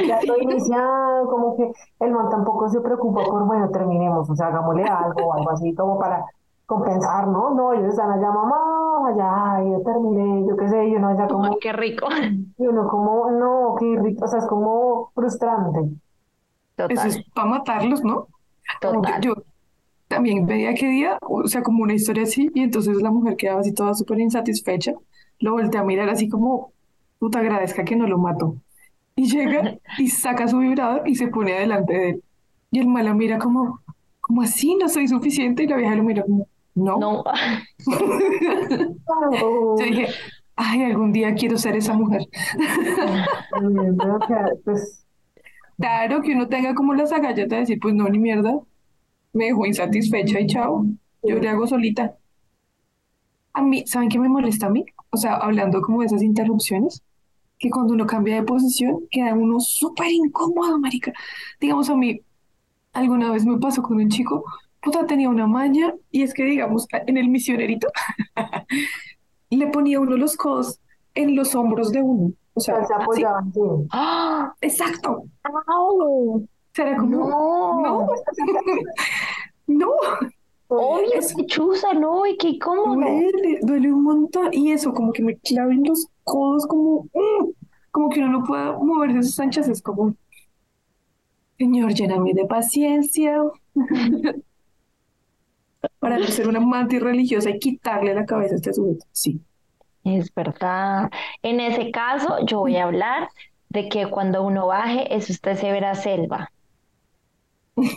Ya estoy iniciado, como que el man tampoco se preocupa por, bueno, terminemos, o sea, hagámosle algo o algo así como para compensar, ¿no? No, ellos están allá, mamá, allá, yo terminé, yo qué sé, y uno allá como, Ay, qué rico. y uno como, no, qué rico, o sea, es como frustrante. eso Total, es para matarlos, ¿no? Como que total. yo también veía que día, o sea, como una historia así, y entonces la mujer quedaba así toda súper insatisfecha, lo voltea a mirar así como, puta, agradezca que no lo mato. Y llega y saca su vibrador y se pone adelante de él. Y el malo mira como, como así, no soy suficiente, y la vieja lo mira como, no. No, Yo dije, ay, algún día quiero ser esa mujer. Pues, Claro que uno tenga como las agallas de decir, pues no, ni mierda, me dejó insatisfecha y chao, yo le hago solita. A mí, ¿saben qué me molesta a mí? O sea, hablando como de esas interrupciones, que cuando uno cambia de posición, queda uno súper incómodo, marica. Digamos, a mí, alguna vez me pasó con un chico, puta, tenía una maña, y es que, digamos, en el misionerito, le ponía uno los codos en los hombros de uno. O sea, se apoyaban, sí. ¡Ah! Exacto. ¡Au! Será como, No, no, no, obvio, Es- qué chuza, no, y qué incómodo. duele, duele un montón. Y eso, como que me claven los codos, como, mm, como que uno no pueda moverse sus anchas, es como, Señor, lléname de paciencia. Para no ser una amante religiosa y quitarle la cabeza a este sujeto. Sí. Es verdad. En ese caso, yo voy a hablar de que cuando uno baje, es usted se verá selva. Sí,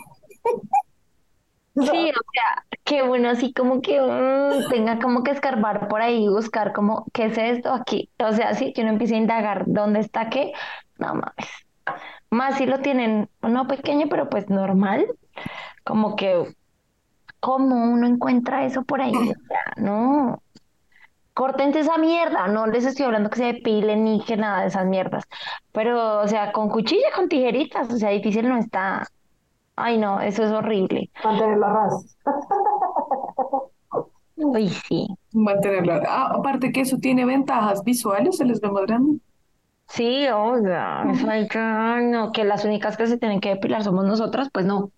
o sea, que uno así como que mm, tenga como que escarbar por ahí, buscar como, ¿qué es esto aquí? O sea, sí, que uno empiece a indagar dónde está qué, no mames. Más si lo tienen, no pequeño, pero pues normal, como que, ¿cómo uno encuentra eso por ahí? O sea, no. Córtense esa mierda, no les estoy hablando que se depilen ni que nada de esas mierdas, pero, o sea, con cuchilla, con tijeritas, o sea, difícil no está. Ay, no, eso es horrible. Mantenerlo a ras. Uy, sí. Mantenerla. Ah, aparte que eso tiene ventajas visuales, se les ve más grande. Sí, o sea, eso hay que, ay, no, que las únicas que se tienen que depilar somos nosotras, pues no.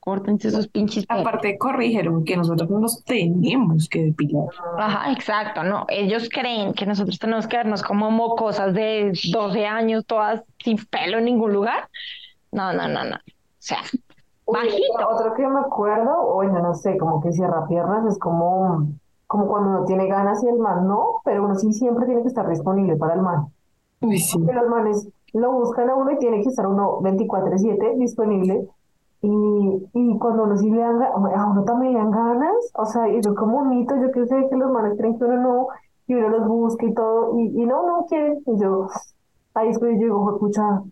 Córtense esos pinches pelos. Aparte, corrigieron que nosotros no nos tenemos que depilar. Ajá, exacto, no. Ellos creen que nosotros tenemos que vernos como mocosas de 12 años, todas sin pelo en ningún lugar. No, no, no, no. O sea, Uy, bajito. Otro que me acuerdo, bueno, no sé, como que cierra piernas, es como, como cuando uno tiene ganas y el man no, pero uno sí siempre tiene que estar disponible para el man. Uy, sí. Que los manes lo buscan a uno y tiene que estar uno 24/7 disponible. Y, y cuando uno sí le dan, a uno también le dan ganas, o sea, y eso es como un mito, yo que sé que los manes creen que uno no, y uno los busca y todo, y, y no, no quieren. Y yo, ahí después yo digo, escucha,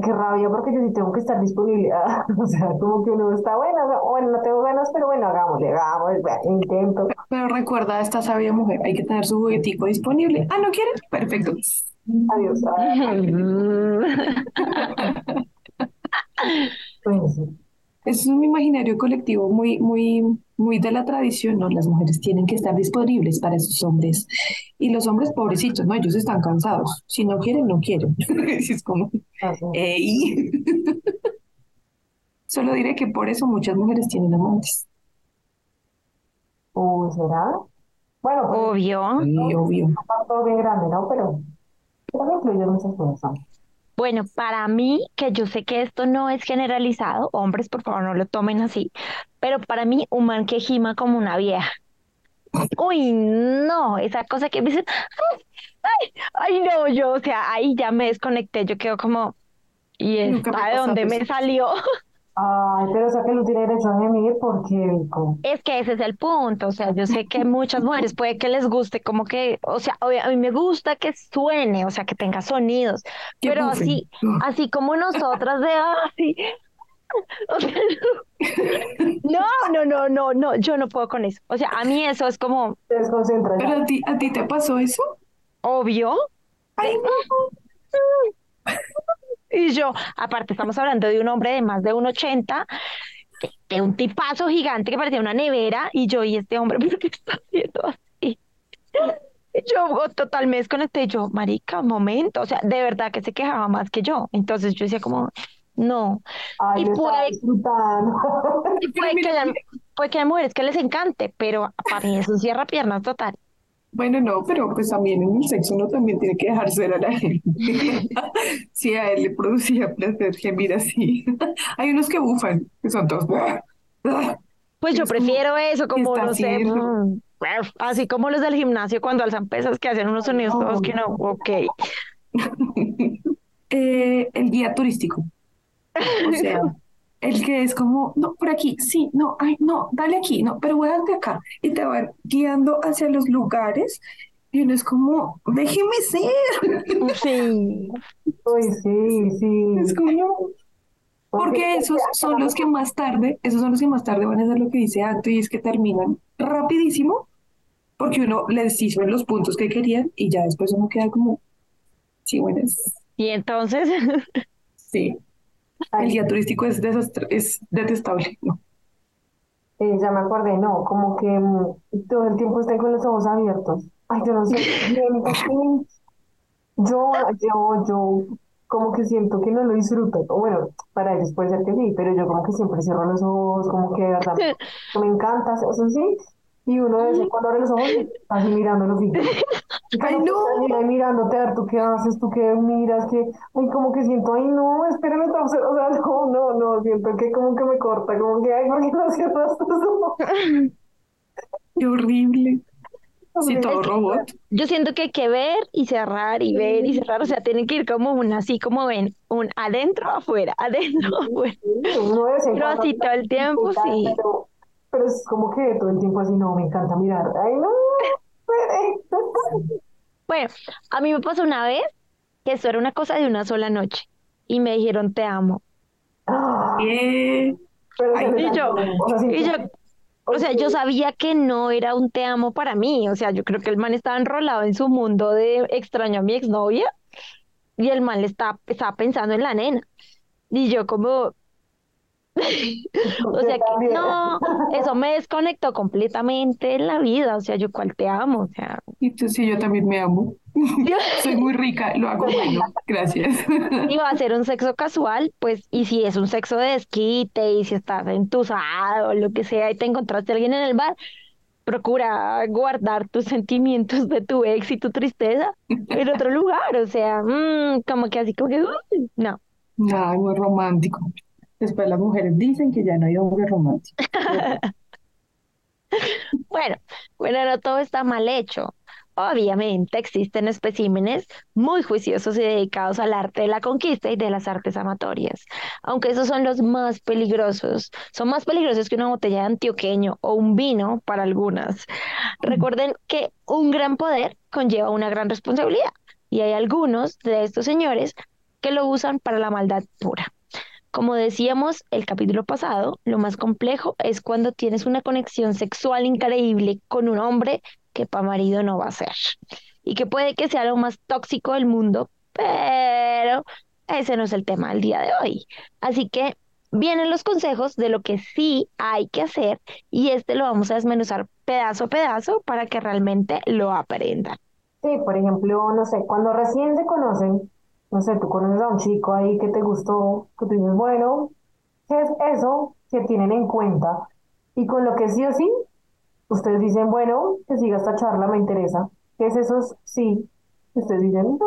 qué rabia, porque yo sí tengo que estar disponible. Ah, o sea, como que uno está, bueno, bueno, no tengo ganas, pero bueno, hagámosle, hagamos, bueno, intento. Pero recuerda a esta sabia mujer, hay que tener su juguetico disponible. Ah, ¿no quieres? Perfecto. Adiós. Pues sí. Es un imaginario colectivo muy, muy muy de la tradición, ¿no? Las mujeres tienen que estar disponibles para esos hombres. Y los hombres, pobrecitos, ¿no? Ellos están cansados. Si no quieren, no quieren. es como, ¡ey! Solo diré que por eso muchas mujeres tienen amantes. ¿O será? Bueno, pues, Obvio. Y obvio. un factor bien grande, ¿no? Pero, pero influye muchas cosas. Bueno, para mí, que yo sé que esto no es generalizado, hombres, por favor, no lo tomen así, pero para mí, un man que gima como una vieja. Uy, no, esa cosa que me dice, ay, ay, no, yo, o sea, ahí ya me desconecté, yo quedo como, ¿y ha de dónde me salió? Ay, pero o sea que no tiene derecho a gemir porque. Es que ese es el punto, o sea, yo sé que muchas mujeres puede que les guste como que, o sea, a mí me gusta que suene, o sea, que tenga sonidos, pero así, así como nosotras de así, o sea, no, no, no, no, no, yo no puedo con eso. O sea, a mí eso es como desconcentra ¿Pero a ti, a ti te pasó eso? obvio. Ay, Y yo, aparte estamos hablando de un hombre de más de un 80, de, de un tipazo gigante que parecía una nevera, y yo, y este hombre, ¿por qué está haciendo así? Yo total me desconecté, y yo, marica, un momento, o sea, de verdad que se quejaba más que yo. Entonces yo decía como, no. Ay, Y puede, y puede que, haya- puede que haya mujeres que les encante, pero para mí eso cierra piernas total. Bueno, no, pero pues también en el sexo uno también tiene que dejar ser a la gente. Si a él le producía placer gemir así. Hay unos que bufan, que son todos. Pues yo Es como, prefiero eso, como no sé, mm, así como los del gimnasio cuando alzan pesas que hacen unos sonidos todos que no, ok. Eh, el guía turístico. O sea, el que es como, no, por aquí, sí, no, ay, no, dale aquí, no, pero voy de acá. Y te van guiando hacia los lugares. Y uno es como, déjeme ser. Sí. Uy, sí, sí. Es como, porque esos son los que más tarde, esos son los que más tarde van a hacer lo que dice Anto y es que terminan rapidísimo porque uno les hizo los puntos que querían y ya después uno queda como, sí, bueno, es- Y entonces, sí, el guía turístico es desastre, es detestable, ¿no? Eh, ya me acordé, no, como que mm, todo el tiempo estén con los ojos abiertos. Ay, yo no sé, yo, yo, yo, como que siento que no lo disfruto. O bueno, para ellos puede ser que sí, pero yo como que siempre cierro los ojos, como que de verdad me encanta, eso sí. Y uno de vez en cuando abre los ojos y así mirándolo fijo. Y ¡Ay, no! mirándote, a ver, tú qué haces, tú qué miras, que, ay, como que siento, ay, no, espérame, o sea, o sea, no, no, no, siento que como que me corta, como que, ay, ¿por qué no cierras tus ojos? Qué horrible. Sí, todo robot. yo siento que hay que ver y cerrar y ver y cerrar, o sea, tienen que ir como un así como ven, un adentro, afuera, adentro, afuera. Sí, en Pero así todo el tiempo, sí. Pero, pero es como que todo el tiempo así, no, me encanta mirar. Ay, no. Bueno, a mí me pasó una vez que eso era una cosa de una sola noche y me dijeron te amo. Ah, Pero Ay, Y yo, o sea, y yo, o sea, yo sabía que no era un te amo para mí, o sea, yo creo que el man estaba enrolado en su mundo de extraño a mi exnovia y el man le estaba, estaba pensando en la nena. Y yo como, o sea, que también. no, eso me desconectó completamente en la vida, o sea, yo cuál te amo, o sea, y tú sí, yo también me amo. Soy muy rica, lo hago bueno, gracias. iba a hacer un sexo casual, pues, y si es un sexo de desquite, y si estás entusado, o lo que sea, y te encontraste a alguien en el bar, procura guardar tus sentimientos de tu ex y tu tristeza en otro lugar, o sea, mm, como que así como que, uy, no. Ay, muy romántico. Después las mujeres dicen que ya no hay hombre romántico. Bueno, bueno, no todo está mal hecho. Obviamente existen especímenes muy juiciosos y dedicados al arte de la conquista y de las artes amatorias, aunque esos son los más peligrosos. Son más peligrosos que una botella de antioqueño o un vino para algunas. Recuerden que un gran poder conlleva una gran responsabilidad y hay algunos de estos señores que lo usan para la maldad pura. Como decíamos el capítulo pasado, lo más complejo es cuando tienes una conexión sexual increíble con un hombre que para marido no va a ser. Y que puede que sea lo más tóxico del mundo, pero ese no es el tema del día de hoy. Así que vienen los consejos de lo que sí hay que hacer y este lo vamos a desmenuzar pedazo a pedazo para que realmente lo aprendan. Sí, por ejemplo, no sé, cuando recién se conocen, no sé, tú conoces a un chico ahí que te gustó, que tú dices, bueno, ¿qué es eso que tienen en cuenta? Y con lo que sí o sí, ustedes dicen, bueno, que siga esta charla, me interesa. ¿Qué es eso? Sí. Ustedes dicen, no.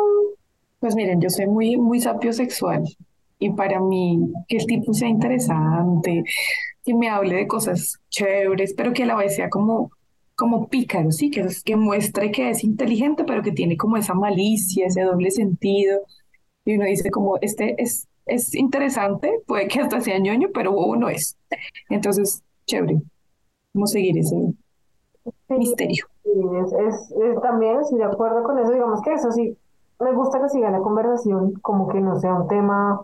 Pues miren, yo soy muy, muy sapiosexual y para mí que el tipo sea interesante, que me hable de cosas chéveres, pero que a la vez sea como, como pícaro, ¿sí? Que, que muestre que es inteligente, pero que tiene como esa malicia, ese doble sentido. Y uno dice como, este es, es interesante, puede que hasta sea ñoño, pero bobo no es. Entonces, chévere. Vamos a seguir ese misterio. Sí, es, es, es- también estoy de acuerdo con eso, digamos que eso sí, me gusta que siga la conversación, como que no sea un tema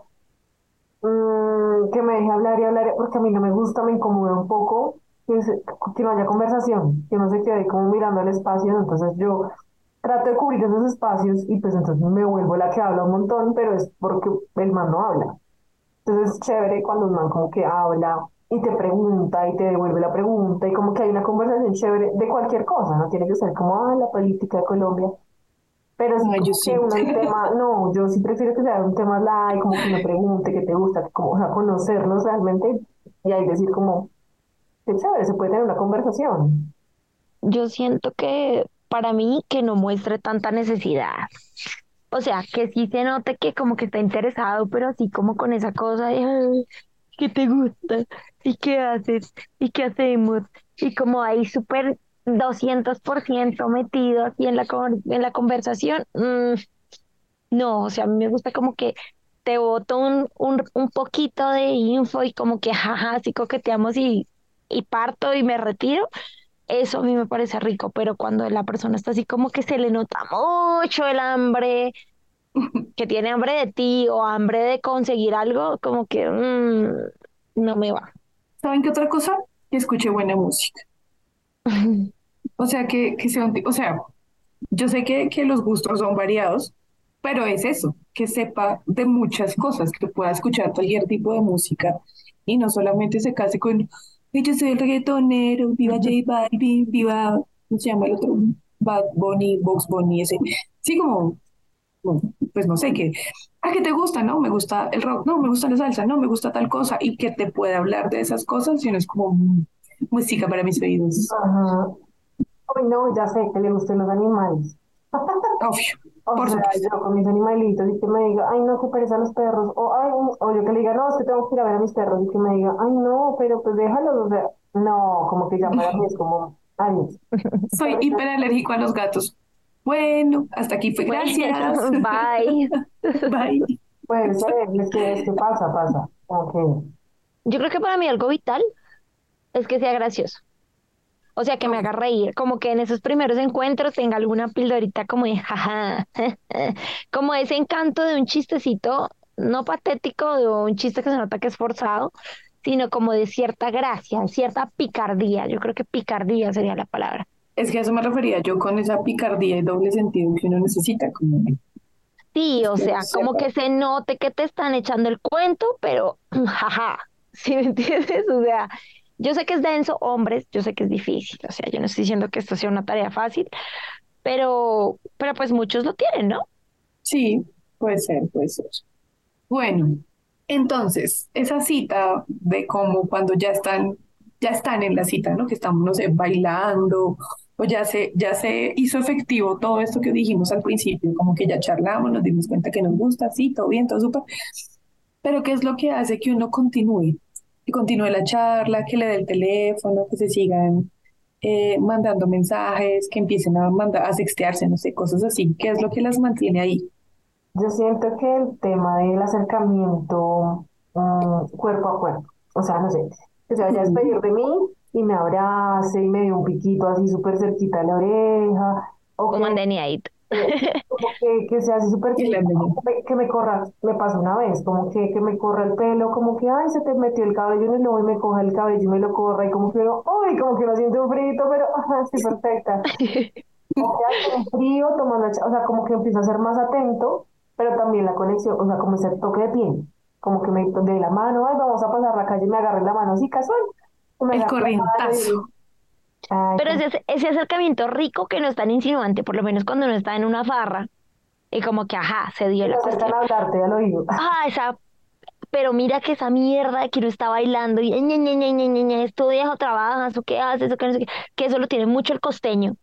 mm, que me deje hablar y hablar, porque a mí no me gusta, me incomoda un poco que, se- que no haya conversación, que no se quede ahí como mirando al espacio, entonces yo trato de cubrir esos espacios y pues entonces me vuelvo la que habla un montón, pero es porque el man no habla. Entonces es chévere cuando un man como que habla y te pregunta y te devuelve la pregunta y como que hay una conversación chévere de cualquier cosa, no tiene que ser como, ah, la política de Colombia. Pero Ay, como yo que sí. un tema, no, yo sí prefiero que sea un tema light, como que me pregunte, que te gusta, que como, o sea, conocernos realmente y ahí decir como, qué chévere, se puede tener una conversación. Yo siento que para mí que no muestre tanta necesidad. O sea, que sí se note que como que está interesado, pero así como con esa cosa de, "Ay, ¿qué te gusta? ¿Y qué haces? ¿Y qué hacemos? Y como ahí súper 200% metido aquí en la, en la conversación. mm, no, o sea, a mí me gusta como que te boto un, un, un poquito de info y como que, jaja, así coqueteamos y, y parto y me retiro. Eso a mí me parece rico, pero cuando la persona está así como que se le nota mucho el hambre, que tiene hambre de ti o hambre de conseguir algo, como que mm, no me va. ¿Saben qué otra cosa? Que escuche buena música. O sea, que, que sea un o sea, yo sé que, que los gustos son variados, pero es eso, que sepa de muchas cosas, que pueda escuchar cualquier tipo de música y no solamente se case con, "Ay, yo soy el reggaetonero, viva J Balvin, viva, ¿cómo se llama el otro? Bad Bunny, Box Bunny, ese. Sí, como, pues no sé, que, ah, que te gusta, ¿no? Me gusta el rock, no, me gusta la salsa, no, me gusta tal cosa, y que te pueda hablar de esas cosas, y no es como música para mis oídos. Ajá. Uy, no, ya sé que le gustan los animales. Obvio, O por sea, supuesto. yo con mis animalitos y que me diga, ay, no, qué pereza los perros. O, ay, o yo que le diga, no, es que tengo que ir a ver a mis perros. Y que me diga, ay, no, pero pues déjalos. O sea, no, como que ya para mí es como, ay, Soy hiperalérgico a los gatos. Bueno, hasta aquí fue. Gracias. Bye. Bye. puede ser, es que, es que pasa, pasa. Que, Yo creo que para mí algo vital es que sea gracioso. O sea, que me haga reír, como que en esos primeros encuentros tenga alguna pildorita como de jaja, como ese encanto de un chistecito, no patético, de un chiste que se nota que es forzado, sino como de cierta gracia, cierta picardía. Yo creo que picardía sería la palabra. Es que a eso me refería yo con esa picardía y doble sentido que uno necesita. Como... Sí, o sea, como que se note que te están echando el cuento, pero jaja, ¿sí me entiendes? O sea, yo sé que es denso, hombres, yo sé que es difícil, o sea, yo no estoy diciendo que esto sea una tarea fácil, pero, pero pues muchos lo tienen, ¿no? Sí, puede ser, puede ser. Bueno, entonces, esa cita de cómo cuando ya están, ya están en la cita, ¿no? Que estamos, no sé, bailando, o ya se, ya se hizo efectivo todo esto que dijimos al principio, como que ya charlamos, nos dimos cuenta que nos gusta, sí, todo bien, todo súper. Pero ¿qué es lo que hace que uno continúe? Que continúe la charla, que le dé el teléfono, que se sigan eh, mandando mensajes, que empiecen a mandar, a sextearse, no sé, cosas así. ¿Qué es lo que las mantiene ahí? yo siento que el tema del acercamiento mm, cuerpo a cuerpo, o sea, no sé, que se vaya a despedir de mí y me abrace y me dé un piquito así súper cerquita a la oreja, o Como que en Deniait. Como que, que sea así súper Y que me, que me corra, me pasó una vez, como que, que me corra el pelo, como que, ay, se te metió el cabello en el ojo y me coja el cabello y me lo corra, y como que uno, uy, como que uno siente un frito, pero, ajá, sí, perfecta. Como que hace un frío, tomando, o sea, como que empieza a ser más atento, pero también la conexión, o sea, como ese toque de piel, como que me de la mano, ay, vamos a pasar la calle, me agarré la mano así casual. me El y- corrientazo. Ay, Pero como- ese, ese acercamiento rico que no es tan insinuante, por lo menos cuando uno está en una farra, y como que, ajá, se dio la cuestión. hablarte al oído. Ah, esa, pero mira que esa mierda de que uno está bailando y ña, ña, ña, ña, ña, estudias o trabajas o qué haces o qué no sé qué, que eso lo tiene mucho el costeño.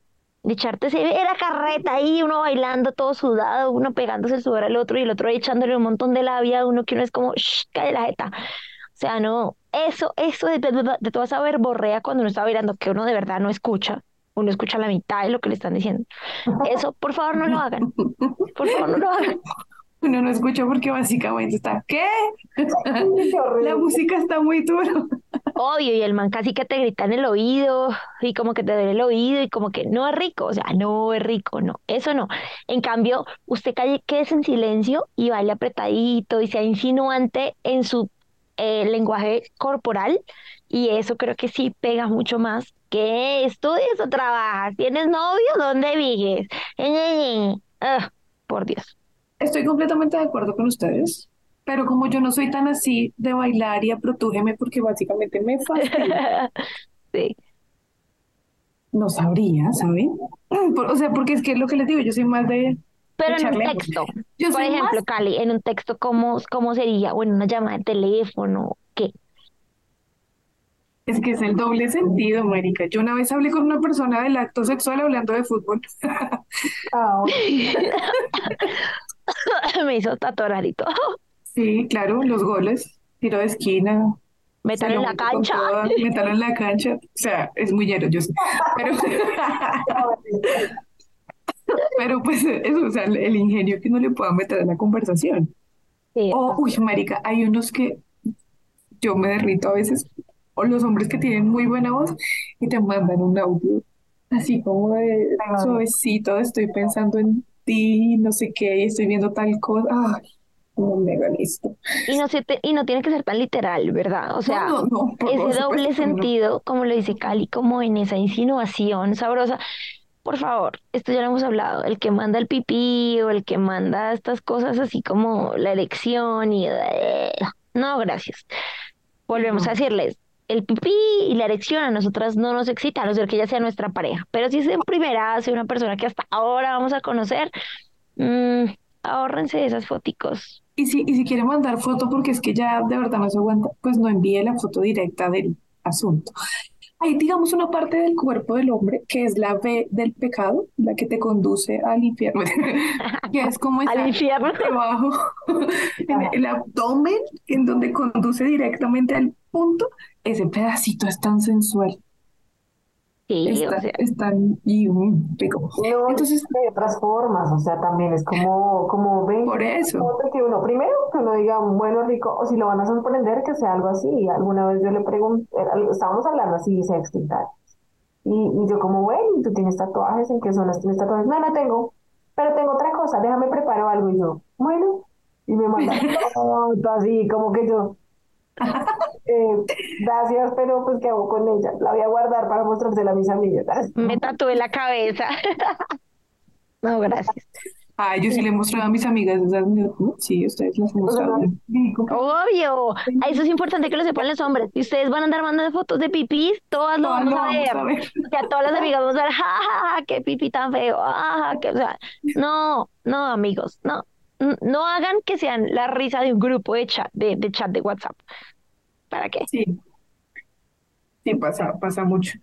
De echarte severa carreta ahí, uno bailando todo sudado, uno pegándose el sudor al otro y el otro echándole un montón de labia a uno que uno es como, shh, cae la jeta. O sea, no, eso, eso de, de, de toda esa verborrea cuando uno está bailando, que uno de verdad no escucha, uno escucha la mitad de lo que le están diciendo. Eso, por favor, no lo hagan. Por favor, no lo hagan. Uno no escucha porque básicamente está, ¿qué? La música está muy dura. Obvio, y el man casi que te grita en el oído y como que te duele el oído y como que no es rico, o sea, no es rico, no, eso no. En cambio, usted calle, quédese en silencio y baile apretadito y sea insinuante en su eh, lenguaje corporal y eso creo que sí pega mucho más. ¿Qué estudias o trabajas? ¿Tienes novio? ¿Dónde vives? Por Dios. Estoy completamente de acuerdo con ustedes, pero como yo no soy tan así de bailar y aprotújeme porque básicamente me fastidia, Sí. no sabría, ¿saben? O sea, porque es que es lo que les digo, yo soy más de Pero en un amor. texto, Yo por ejemplo, más, Cali, en un texto, ¿cómo, cómo sería? O en una llamada de teléfono, ¿qué? es que es el doble sentido, marica. Yo una vez hablé con una persona del acto sexual hablando de fútbol. Ah. Me hizo y todo. Sí, claro, los goles, tiro de esquina, Metan se en la cancha. toda, métalo en la cancha. O sea, es muy ñero, yo sé. Pero, pero pues eso, o sea, el ingenio que uno le pueda meter a la conversación. Sí. O, uy, marica, hay unos que yo me derrito a veces, o los hombres que tienen muy buena voz y te mandan un audio así como de suavecito, estoy pensando en ti, no sé qué, y estoy viendo tal cosa. Ay, no mega listo. Y no, se te- y no tiene que ser tan literal, ¿verdad? O sea, No, no, no, ese doble sentido, como lo dice Cali, como en esa insinuación sabrosa. Por favor, esto ya lo hemos hablado, el que manda el pipí o el que manda estas cosas así como la elección y... No, gracias. Volvemos No. a decirles, el pipí y la erección a nosotras no nos excita, a no ser que ella sea nuestra pareja. Pero si es en primera, si una persona que hasta ahora vamos a conocer, mm, ahórrense esas foticos. Y si, y si quiere mandar foto porque es que ya de verdad no se aguanta, pues no envíe la foto directa del asunto. Hay, digamos, una parte del cuerpo del hombre que es la B del pecado, la que te conduce al infierno, que es como Al infierno. debajo, en el abdomen, en donde conduce directamente al punto, ese pedacito es tan sensual, Sí, o sea, y, mm, rico. No, Entonces, de otras formas, o sea, también es como, como ven, por eso, que uno, primero que uno diga, bueno, rico, o si lo van a sorprender, que sea algo así. Alguna vez yo le pregunté, estábamos hablando así, sexting y tal, y, y yo como, bueno, ¿y ¿tú tienes tatuajes? ¿En qué zonas tienes tatuajes? No, no tengo, pero tengo otra cosa, déjame preparo algo, y yo, bueno, y me manda foto así, como que yo, eh, gracias, pero pues, ¿qué hago con ella? La voy a guardar para mostrársela a mis amigas. me tatué la cabeza. No, gracias. ah, yo sí le he mostrado a mis amigas sí, ustedes las han mostrado. Obvio, eso es importante que lo sepan los hombres. Si ustedes van a andar mandando fotos de pipís, todas lo Todas vamos lo a vamos ver. a ver. Que a todas las amigas vamos a ver, ja, ja, ja, qué pipí tan feo, ajá, que, o sea, no, no, amigos, no, no hagan que sean la risa de un grupo de chat, de, de chat de WhatsApp. ¿Para qué? Sí, sí, pasa, pasa mucho.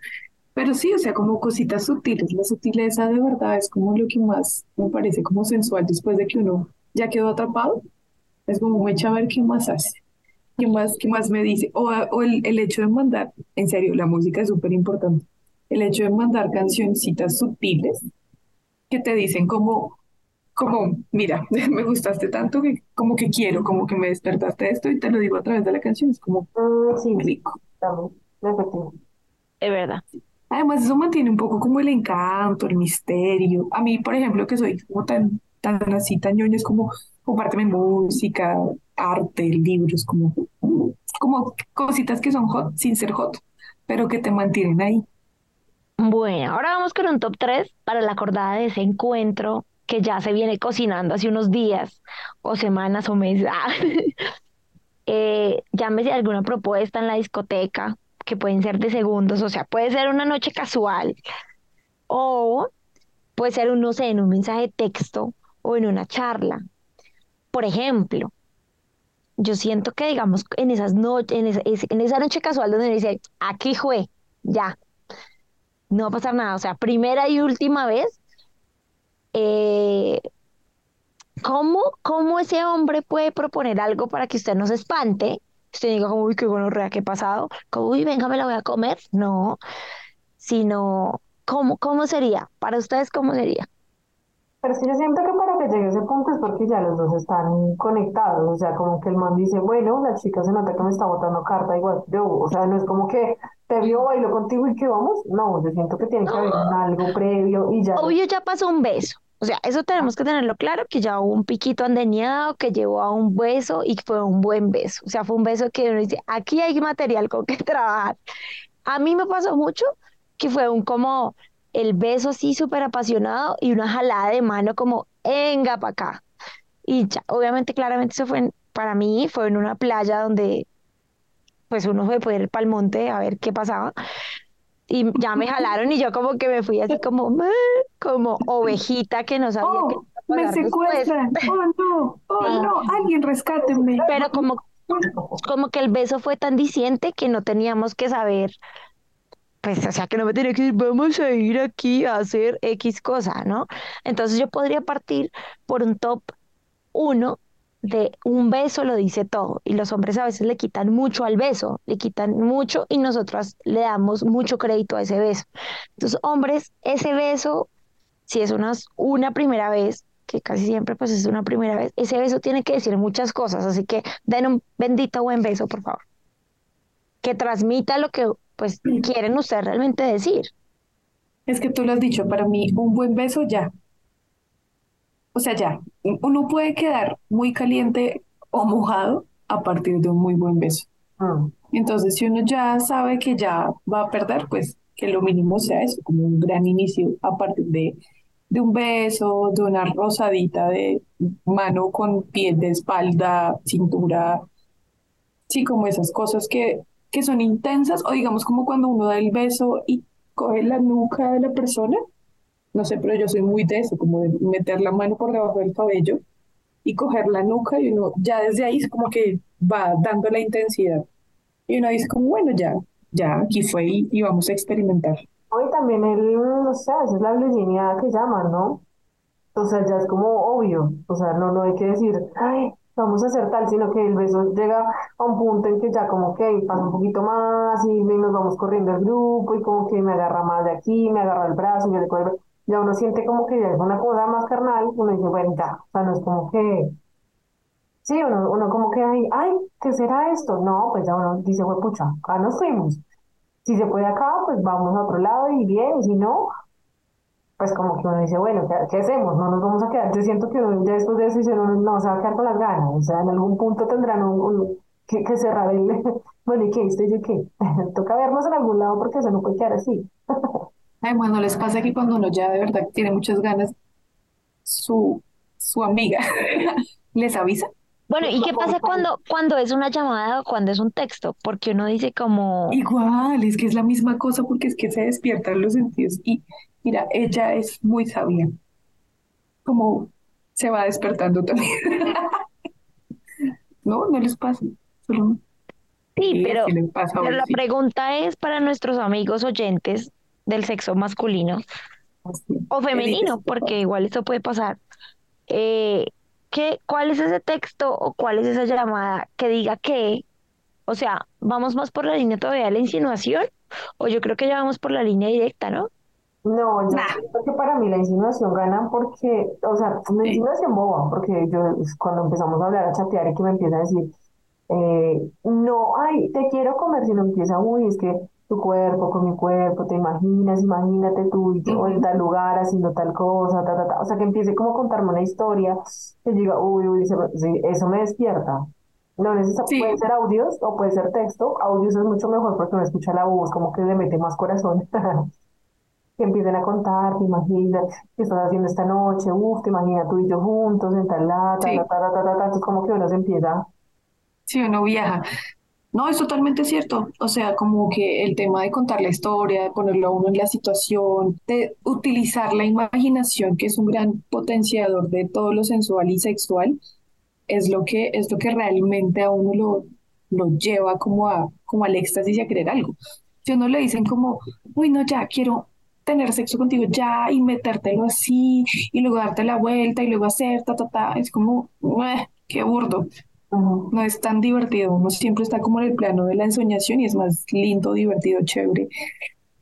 Pero sí, o sea, como cositas sutiles. La sutileza de verdad es como lo que más me parece como sensual después de que uno ya quedó atrapado. Es como me echa a ver qué más hace, qué más, qué más me dice. O, o el, el hecho de mandar, en serio, la música es súper importante. El hecho de mandar cancioncitas sutiles que te dicen como, como, mira, me gustaste tanto que como que quiero, como que me despertaste esto y te lo digo a través de la canción. Es como sí, rico. Es verdad. Además, eso mantiene un poco como el encanto, el misterio. A mí, por ejemplo, que soy como tan, tan así, tan ñoña, es como compárteme música, arte, libros, como, como cositas que son hot sin ser hot, pero que te mantienen ahí. Bueno, ahora vamos con un top 3 para la acordada de ese encuentro que ya se viene cocinando hace unos días o semanas o meses. Ah. eh, llámese alguna propuesta en la discoteca, que pueden ser de segundos, o sea, puede ser una noche casual o puede ser, un, no sé, en un mensaje de texto o en una charla. Por ejemplo, yo siento que, digamos, en esas noches, en esa, en esa noche casual donde dice, aquí fue, ya, no va a pasar nada, o sea, primera y última vez, eh, ¿cómo, ¿cómo ese hombre puede proponer algo para que usted no se espante? Usted diga como, uy, qué bueno, rea, qué pasado, como, uy, venga, me la voy a comer, no, sino, ¿cómo, cómo sería? Para ustedes, ¿cómo sería? Pero sí, yo siento que para que llegue ese punto es porque ya los dos están conectados, o sea, como que el man dice, bueno, la chica se nota que me está botando carta igual yo, o sea, no es como que te vio, bailó contigo y que vamos, no, yo siento que tiene que haber algo previo y ya. Obvio ya pasó un beso, o sea, eso tenemos que tenerlo claro, que ya hubo un piquito andeñado, que llevó a un beso y fue un buen beso, o sea, fue un beso que uno dice, aquí hay material con que trabajar. A mí me pasó mucho que fue un como el beso así súper apasionado y una jalada de mano como, venga para acá. Y ya, obviamente, claramente eso fue para mí, fue en una playa donde pues uno fue poder ir para el monte a ver qué pasaba. Y ya me jalaron y yo como que me fui así como, como ovejita que no sabía oh, me secuestran, oh no, oh no, alguien rescáteme. Pero como, como que el beso fue tan diciente que no teníamos que saber pues, o sea, que no me tenía que decir, vamos a ir aquí a hacer X cosa, ¿no? Entonces yo podría partir por un top uno de un beso lo dice todo y los hombres a veces le quitan mucho al beso, le quitan mucho y nosotras le damos mucho crédito a ese beso. Entonces, hombres, ese beso, si es una, una primera vez, que casi siempre pues es una primera vez, ese beso tiene que decir muchas cosas, así que den un bendito buen beso, por favor. Que transmita lo que pues quieren ustedes realmente decir. Es que tú lo has dicho, para mí un buen beso ya. O sea, ya, uno puede quedar muy caliente o mojado a partir de un muy buen beso. Ah. Entonces, si uno ya sabe que ya va a perder, pues que lo mínimo sea eso, como un gran inicio a partir de, de un beso, de una rosadita de mano con piel de espalda, cintura, sí, como esas cosas que que son intensas, o digamos como cuando uno da el beso y coge la nuca de la persona, no sé, pero yo soy muy de eso, como de meter la mano por debajo del cabello y coger la nuca y uno ya desde ahí es como que va dando la intensidad. Y uno dice como, bueno, ya, ya, aquí fue y, vamos a experimentar. Hoy también el, no sé, es la virginidad que llaman, ¿no? O sea, ya es como obvio, o sea, no, no hay que decir, ay, vamos a hacer tal, sino que el beso llega a un punto en que ya como que pasa un poquito más y nos vamos corriendo el grupo y como que me agarra más de aquí, me agarra el brazo, yo ya uno siente como que ya es una cosa más carnal, uno dice, bueno, ya, o sea, no es como que, sí, uno, uno como que, ay, ay, ¿qué será esto? No, pues ya uno dice, pucha, acá nos fuimos. Si se puede acá, pues vamos a otro lado y bien, y si no, pues como que uno dice, bueno, ¿qué, hacemos? No nos vamos a quedar. Yo siento que ya después de eso dice, no, no, se va a quedar con las ganas. O sea, en algún punto tendrán un, que, cerrar el... bueno, ¿y qué? ¿Estoy yo qué? Toca vernos en algún lado porque eso no puede quedar así. Ay, bueno, les pasa que cuando uno ya de verdad tiene muchas ganas, su, su amiga les avisa. Bueno, ¿y qué pasa cuando, cuando es una llamada o cuando es un texto? Porque uno dice como... Igual, es que es la misma cosa porque es que se despiertan los sentidos y Mira, ella es muy sabia. Como se va despertando también. no, no les pasa. Sí, pero, la pregunta es para nuestros amigos oyentes del sexo masculino o femenino, porque igual esto puede pasar. Eh, ¿qué, ¿Cuál es ese texto o cuál es esa llamada que diga que, o sea, vamos más por la línea todavía de la insinuación o yo creo que ya vamos por la línea directa, ¿no? No, yo creo que para mí la insinuación gana porque, o sea, la insinuación boba, porque yo cuando empezamos a hablar, a chatear y que me empieza a decir, eh, no, ay, te quiero comer, sino empieza, uy, es que tu cuerpo con mi cuerpo, te imaginas, imagínate tú y yo en tal lugar haciendo tal cosa, ta, ta, ta. O sea, que empiece como a contarme una historia, que diga, uy, uy, eso me despierta. No necesariamente puede ser audios o puede ser texto. Audios es mucho mejor porque uno escucha la voz, como que le mete más corazón. que empiecen a contar, te imaginas qué estás haciendo esta noche, uff, te imaginas tú y yo juntos en tal lata, ta, ta, ta, ta, ta, entonces como que uno se empieza si uno viaja. No, es totalmente cierto. O sea, como que el tema de contar la historia, de ponerlo a uno en la situación, de utilizar la imaginación, que es un gran potenciador de todo lo sensual y sexual, es lo que, es lo que realmente a uno lo, lo lleva como, a, como al éxtasis y a querer algo. Si a uno le dicen como, uy, no, ya quiero tener sexo contigo ya y metértelo así y luego darte la vuelta y luego hacer ta, ta, ta, es como, "Ueh, qué burdo. No es tan divertido, uno siempre está como en el plano de la ensoñación y es más lindo, divertido, chévere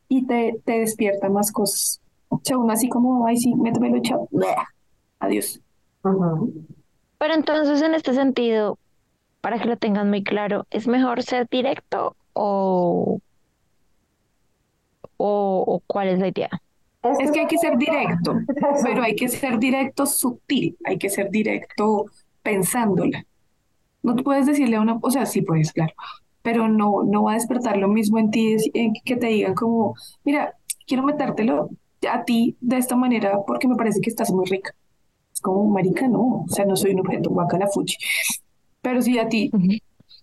y te, te despierta más cosas. O sea, uno así como, ay, sí, métemelo, chao, adiós. Pero entonces, en este sentido, para que lo tengan muy claro, ¿es mejor ser directo o, o, o cuál es la idea? Es que hay que ser directo, pero hay que ser directo sutil, hay que ser directo pensándola. No te puedes decirle a una, o sea, sí puedes, claro, pero no, no va a despertar lo mismo en ti en que te digan como, mira, quiero metértelo a ti de esta manera porque me parece que estás muy rica. Es como, marica, no, o sea, no soy un objeto, guacala fuchi. Pero si a ti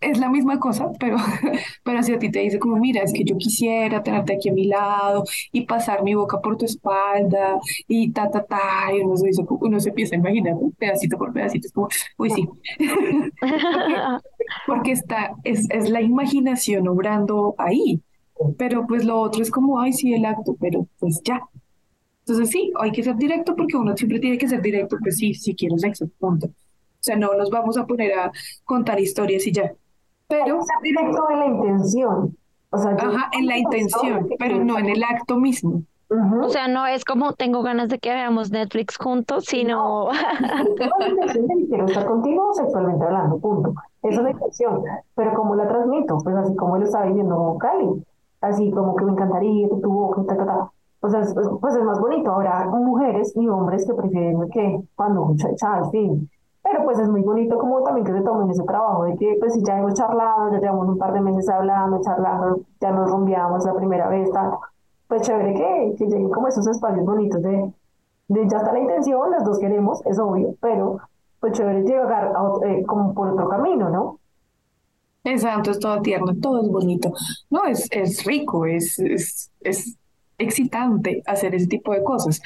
es la misma cosa, pero, pero si a ti te dice como, mira, es que yo quisiera tenerte aquí a mi lado y pasar mi boca por tu espalda y ta, ta, ta, y uno se, dice- uno se empieza a imaginar ¿no? pedacito por pedacito, es como, uy, sí, porque está, es, es la imaginación obrando ahí, pero pues lo otro es como, ay, sí, el acto, pero pues ya. Entonces sí, hay que ser directo porque uno siempre tiene que ser directo, pues sí, si quiero sexo, punto. O sea, no nos vamos a poner a contar historias y ya. Pero, directo en la intención. O sea, ajá, en la intención, pero no en el acto mismo. Ujú. O sea, no es como tengo ganas de que veamos Netflix juntos, sino Tengo la intención de que quiero estar contigo sexualmente hablando, punto. Esa es la intención. Pero ¿cómo la transmito? Pues así como lo estaba diciendo Cali. Así como que me encantaría que tu boca, ta, ta, ta. O sea, es- es- pues es más bonito. Habrá mujeres y hombres que prefieren que cuando, cha, cha, en fin. Pero pues es muy bonito como también que se tomen ese trabajo de que pues si ya hemos charlado, ya llevamos un par de meses hablando, charlando, ya nos rumbeamos la primera vez, tal. Pues chévere que, que lleguen como esos espacios bonitos de, de ya está la intención, las dos queremos, es obvio, pero pues chévere llegar a eh, como por otro camino, ¿no? Exacto, es todo tierno, todo es bonito. No, es, es rico, es, es, es excitante hacer ese tipo de cosas.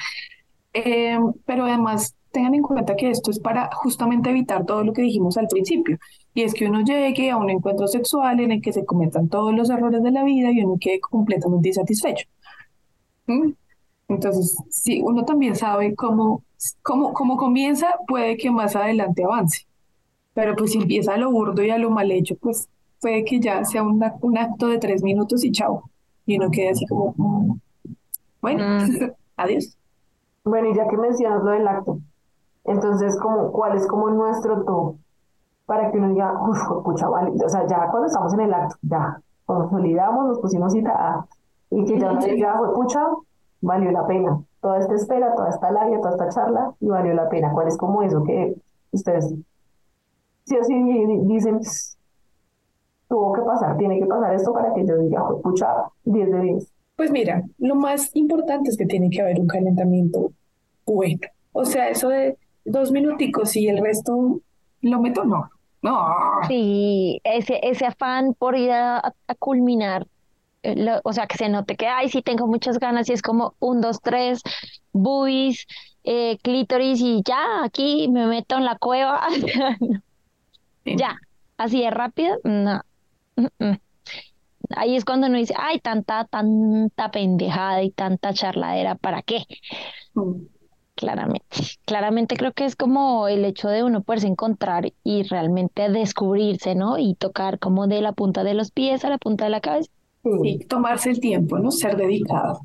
Eh, pero además, tengan en cuenta que esto es para justamente evitar todo lo que dijimos al principio. Y es que uno llegue a un encuentro sexual en el que se cometan todos los errores de la vida y uno quede completamente insatisfecho. ¿Mm? Entonces, si uno también sabe cómo, cómo, cómo comienza, puede que más adelante avance. Pero pues si empieza a lo burdo y a lo mal hecho, pues puede que ya sea un, ac- un acto de tres minutos y chao. Y uno quede así como, mm, bueno, adiós. Bueno, y ya que mencionas lo del acto, entonces, como, ¿cuál es como nuestro top para que uno diga, uff, pucha, vale, o sea, ya cuando estamos en el acto, ya, consolidamos, nos pusimos cita, ah, y que ya uno diga, "Jue- pucha, valió la pena, toda esta espera, toda esta labia, toda esta charla, y valió la pena, ¿cuál es como eso que ustedes sí o sí di- di- dicen, tuvo que pasar, tiene que pasar esto para que yo diga, "Jue- pucha, 10 de 10. Pues mira, lo más importante es que tiene que haber un calentamiento bueno. O sea, eso de dos minuticos y el resto lo meto, no. No. sí, ese, ese afán por ir a, a culminar, eh, lo- o sea, que se note que, ay, sí tengo muchas ganas y es como un, dos, tres, buis, eh, clítoris y ya, aquí me meto en la cueva, Sí. ya, así de rápido, no. Mm, mm. Ahí es cuando uno dice, ay, tanta, tanta pendejada y tanta charladera, ¿para qué? Mm. Claramente, claramente creo que es como el hecho de uno poderse encontrar y realmente descubrirse, ¿no? Y tocar como de la punta de los pies a la punta de la cabeza. Sí, tomarse el tiempo, ¿no? Ser dedicado.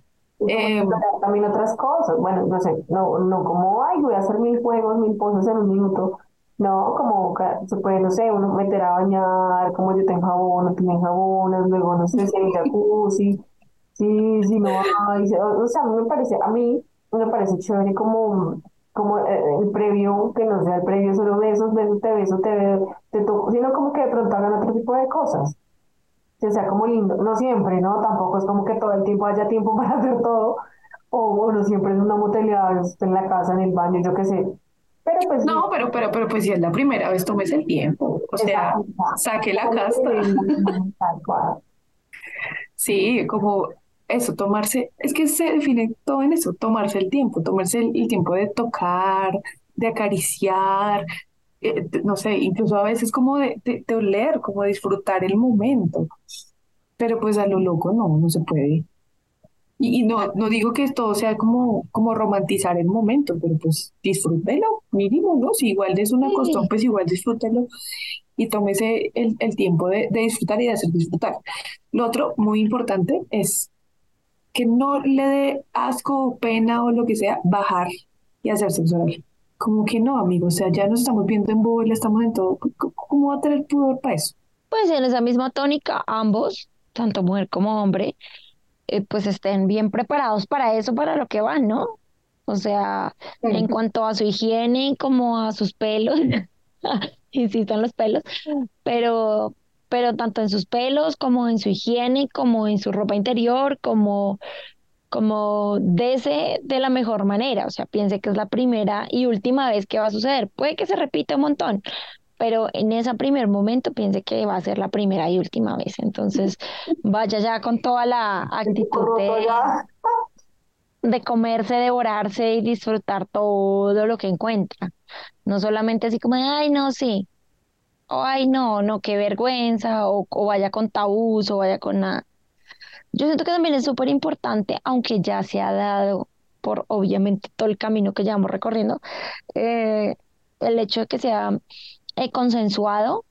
Eh, también otras cosas. Bueno, no sé, no, no como, ay, voy a hacer mil juegos, mil poses en un minuto. No, como se puede, no sé, uno meter a bañar, como yo tengo jabón, no tengo jabones, luego no sé si hay jacuzzi, sí, sí, no hay. O sea, a mí me parece, a mí me parece chévere como, como eh, el previo, que no sea el previo solo besos, besos, te beso, te, be- te toco, sino como que de pronto hagan otro tipo de cosas que sea como lindo, no siempre, ¿no? Tampoco es como que todo el tiempo haya tiempo para hacer todo, o, o no siempre es una motelidad, en la casa, en el baño, yo qué sé. Pero pues no, pero, pero, pero pues si es la primera vez, tomes el tiempo. o sea, saque la casta. Tal cual. Sí, como eso, tomarse, es que se define todo en eso, tomarse el tiempo, tomarse el, el tiempo de tocar, de acariciar, eh, de- no sé, incluso a veces como de, de, de oler, como disfrutar el momento, pero pues a lo loco no, no se puede. Y, y no, no digo que todo sea como, como romantizar el momento, pero pues disfrútelo, mínimo, ¿no? Si igual es una Sí. pues igual disfrútelo y tómese el, el tiempo de, de disfrutar y de hacer disfrutar. Lo otro muy importante es que no le dé asco o pena o lo que sea bajar y hacer sexo oral. Como que no, amigo, o sea, ya nos estamos viendo en bola, estamos en todo. ¿Cómo va a tener pudor para eso? Pues en esa misma tónica, ambos, tanto mujer como hombre, eh, pues estén bien preparados para eso, para lo que van, ¿no? O sea, en cuanto a su higiene como a sus pelos, insisto en los pelos, pero, pero tanto en sus pelos como en su higiene, como en su ropa interior, como, como dese de la mejor manera. O sea, piense que es la primera y última vez que va a suceder. Puede que se repita un montón, pero en ese primer momento piense que va a ser la primera y última vez. Entonces, vaya ya con toda la actitud de, de comerse, devorarse y disfrutar todo lo que encuentra. No solamente así como, ay, no, sí, ay, no, no, qué vergüenza, o, o vaya con tabús, o vaya con nada. Yo siento que también es súper importante, aunque ya se ha dado por obviamente todo el camino que llevamos recorriendo, eh, el hecho de que sea eh, consensuado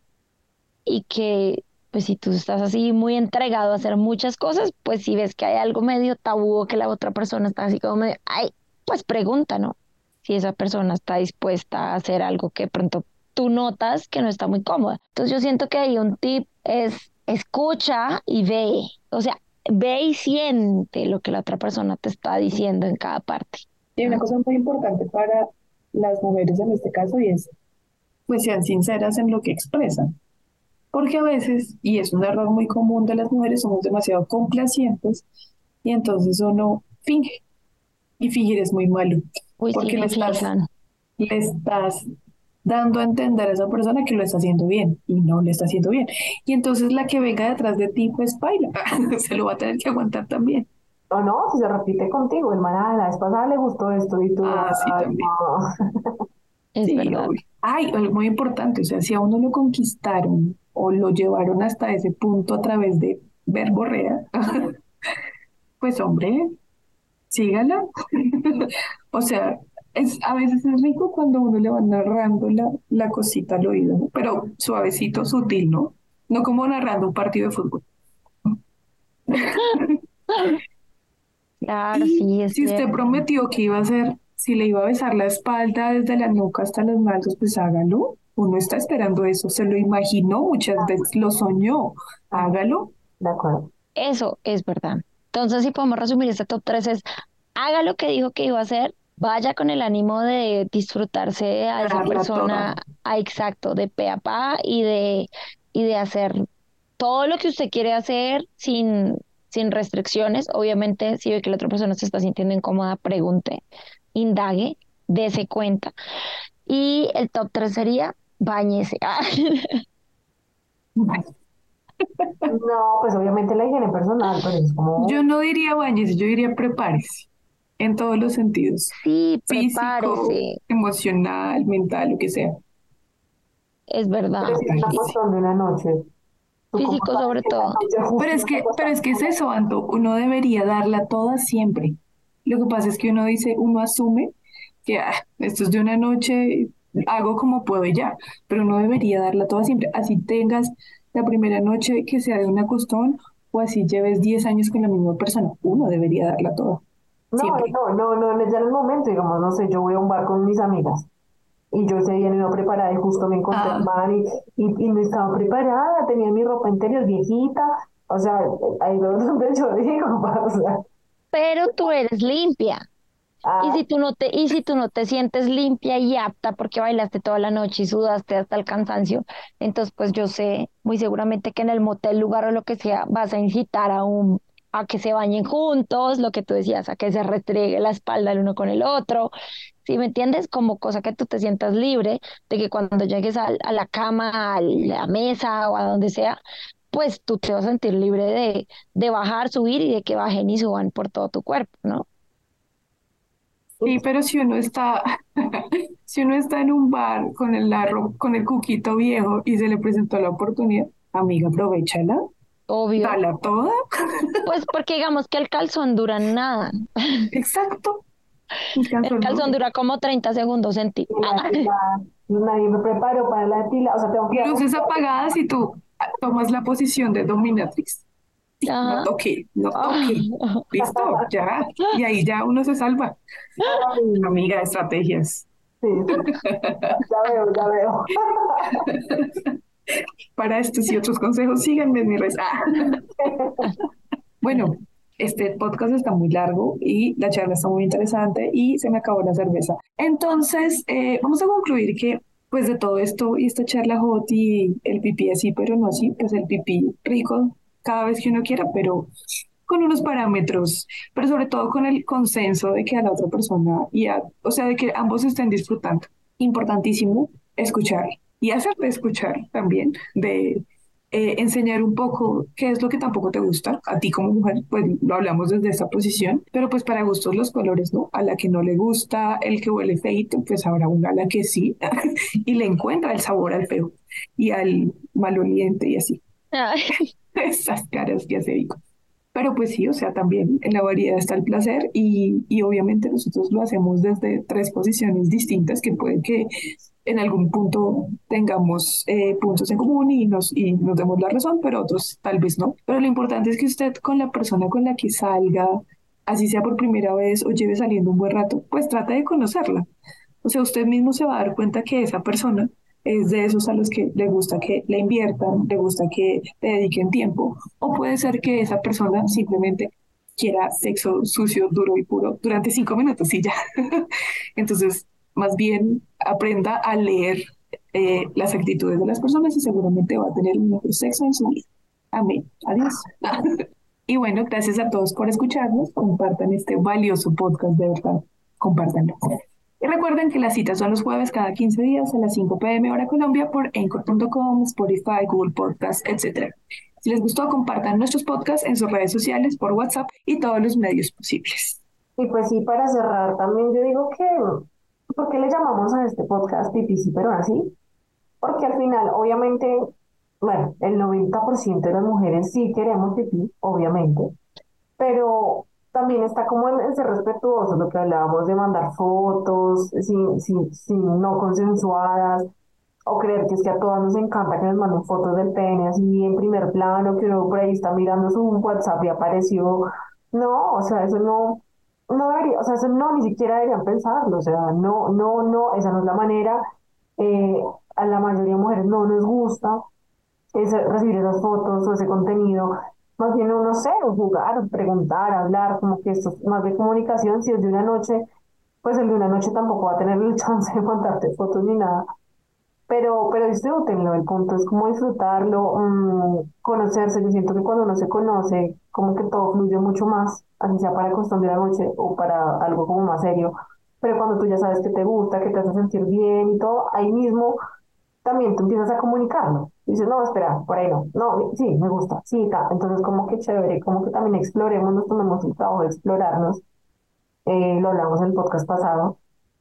y que, pues si tú estás así muy entregado a hacer muchas cosas, pues si ves que hay algo medio tabú o que la otra persona está así como medio, ay, pues pregunta, ¿no? Si esa persona está dispuesta a hacer algo que pronto tú notas que no está muy cómoda. Entonces yo siento que ahí un tip es escucha y ve, o sea, ve y siente lo que la otra persona te está diciendo en cada parte. Y una cosa muy importante para las mujeres en este caso y es, pues sean sinceras en lo que expresan. Porque a veces, y es un error muy común de las mujeres, somos demasiado complacientes y entonces uno finge. Y fingir es muy malo, Uy, sí, porque le estás, le estás dando a entender a esa persona que lo está haciendo bien y no lo está haciendo bien. Y entonces la que venga detrás de ti, pues baila, se lo va a tener que aguantar también. O no, si se repite contigo, hermana, la vez pasada le gustó esto y tú, Ah, sí, ay, también. no. Es Sí, verdad. obvio. Ay, algo muy importante, o sea, si a uno lo conquistaron o lo llevaron hasta ese punto a través de verborrea, pues hombre, sígala. O sea, es, a veces es rico cuando uno le va narrando la, la cosita al oído, ¿no? Pero suavecito, sutil, ¿no? No como narrando un partido de fútbol. Claro, Y sí, es si usted cierto. prometió que iba a hacer, si le iba a besar la espalda desde la nuca hasta los nalgos, pues hágalo. Uno está esperando eso, se lo imaginó muchas veces, lo soñó. Hágalo. De acuerdo. Eso es verdad. Entonces, si podemos resumir este top 3 es, haga lo que dijo que iba a hacer, vaya con el ánimo de disfrutarse a esa persona, a exacto, de pe a pa y de, y de hacer todo lo que usted quiere hacer sin, sin restricciones. Obviamente, si ve que la otra persona se está sintiendo incómoda, pregunte, indague, dése cuenta. Y el top 3 sería, báñese. No, pues obviamente la higiene personal, pero es como, Yo no diría bañese, yo diría prepárese en todos los sentidos, Sí, físico, prepárese, emocional, mental, lo que sea. es verdad. pero es de noche. Físico sobre todo. Pero es que, pero es que es eso, Anto, uno debería darla toda siempre. Lo que pasa es que uno dice, uno asume que ah, esto es de una noche, hago como puedo y ya, pero uno debería darla toda siempre. Así tengas la primera noche que sea de una costón o así lleves 10 años con la misma persona, uno debería darla toda. No, Siempre. no, no, no, ya en el momento, digamos, no sé, yo voy a un bar con mis amigas y yo ese día no iba preparada y justo me encontré Ah. man y, y, y no estaba preparada, tenía mi ropa interior viejita, o sea, ahí es donde yo digo, Pero tú eres limpia. Y ah, si tú no te, y si tú no te sientes limpia y apta porque bailaste toda la noche y sudaste hasta el cansancio, entonces pues yo sé muy seguramente que en el motel, lugar o lo que sea, vas a incitar a un, a que se bañen juntos, lo que tú decías, a que se restregue la espalda el uno con el otro. ¿Sí me entiendes? Como cosa que tú te sientas libre de que cuando llegues a, a la cama, a la mesa o a donde sea, pues tú te vas a sentir libre de, de bajar, subir y de que bajen y suban por todo tu cuerpo, ¿no? Sí, pero si uno está, si uno está en un bar con el larro, con el cuquito viejo y se le presentó la oportunidad, amiga, aprovechala, Obvio. dala toda. Pues porque digamos que el calzón dura nada. Exacto. El El calzón, dura como 30 segundos en ti. La- la- nadie me preparó para la pila, o sea, tengo que Luces apagadas y tú ah, tomas la posición de Ajá. No toque, no toque. Listo, ya. Y ahí ya uno se salva. Ay, Amiga, estrategias. sí, sí. Ya veo, ya veo. Para estos y otros consejos, síganme en mi red. Ah. Bueno, este podcast está muy largo y la charla está muy interesante y se me acabó la cerveza. Entonces, eh, vamos a concluir que, pues, de todo esto y esta charla hot y el pipí así, pero no así, pues el pipí rico cada vez que uno quiera, pero con unos parámetros, pero sobre todo con el consenso de que a la otra persona y a, o sea, de que ambos estén disfrutando. Importantísimo escuchar y hacerte escuchar también, de eh, enseñar un poco qué es lo que tampoco te gusta, a ti como mujer, pues lo hablamos desde esta posición, pero pues para gustos los colores, ¿no? A la que no le gusta el que huele feito, pues habrá una a la que sí, y le encuentra el sabor al feo y al maloliente y así. Ay, Esas caras que hace Vico. Pero pues sí, o sea, también en la variedad está el placer y, y obviamente nosotros lo hacemos desde tres posiciones distintas que pueden que en algún punto tengamos eh, puntos en común y nos, y nos demos la razón, pero otros tal vez no. Pero lo importante es que usted con la persona con la que salga, así sea por primera vez o lleve saliendo un buen rato, pues trate de conocerla. O sea, usted mismo se va a dar cuenta que esa persona es de esos a los que le gusta que le inviertan, le gusta que le dediquen tiempo, o puede ser que esa persona simplemente quiera sexo sucio, duro y puro durante cinco minutos y ya. Entonces, más bien aprenda a leer eh, las actitudes de las personas y seguramente va a tener un mejor sexo en su vida. Amén. Adiós. y bueno, gracias a todos por escucharnos. Compartan este valioso podcast, de verdad. Compártanlo. Y recuerden que las citas son los jueves cada 15 días a las 5 pm hora Colombia por Anchor.com, Spotify, Google Podcasts, etc. Si les gustó, compartan nuestros podcasts en sus redes sociales, por WhatsApp y todos los medios posibles. Y pues sí, para cerrar también yo digo que, ¿por qué le llamamos a este podcast Pipí sí, pero así? Porque al final, obviamente, bueno, el 90% de las mujeres sí queremos pipí, obviamente, pero también está como en, ser respetuoso, lo que hablábamos de mandar fotos sin, sin, sin no consensuadas, o creer que es que a todas nos encanta que nos manden fotos del pene así en primer plano, que uno por ahí está mirando su WhatsApp y apareció. No, o sea, eso no, no debería, o sea, eso no, ni siquiera deberían pensarlo, o sea, no, no, no, esa no es la manera. Eh, a la mayoría de mujeres no nos gusta recibir esas fotos o ese contenido. Más bien no sé, jugar, preguntar, hablar, como que esto es más de comunicación. Si es de una noche, pues el de una noche tampoco va a tener el chance de mandarte fotos ni nada. Pero, pero disfrútenlo, el punto es como disfrutarlo, mm, conocerse. Yo siento que cuando uno se conoce, como que todo fluye mucho más, así sea para costumbre de la noche o para algo como más serio. Pero cuando tú ya sabes que te gusta, que te hace sentir bien y todo, ahí mismo también tú empiezas a comunicarlo. Dices, no, espera, por ahí no. No, sí, me gusta, sí, ta. Entonces, como que chévere, como que también exploremos, nos tomemos el trabajo de explorarnos. Eh, lo hablamos en el podcast pasado.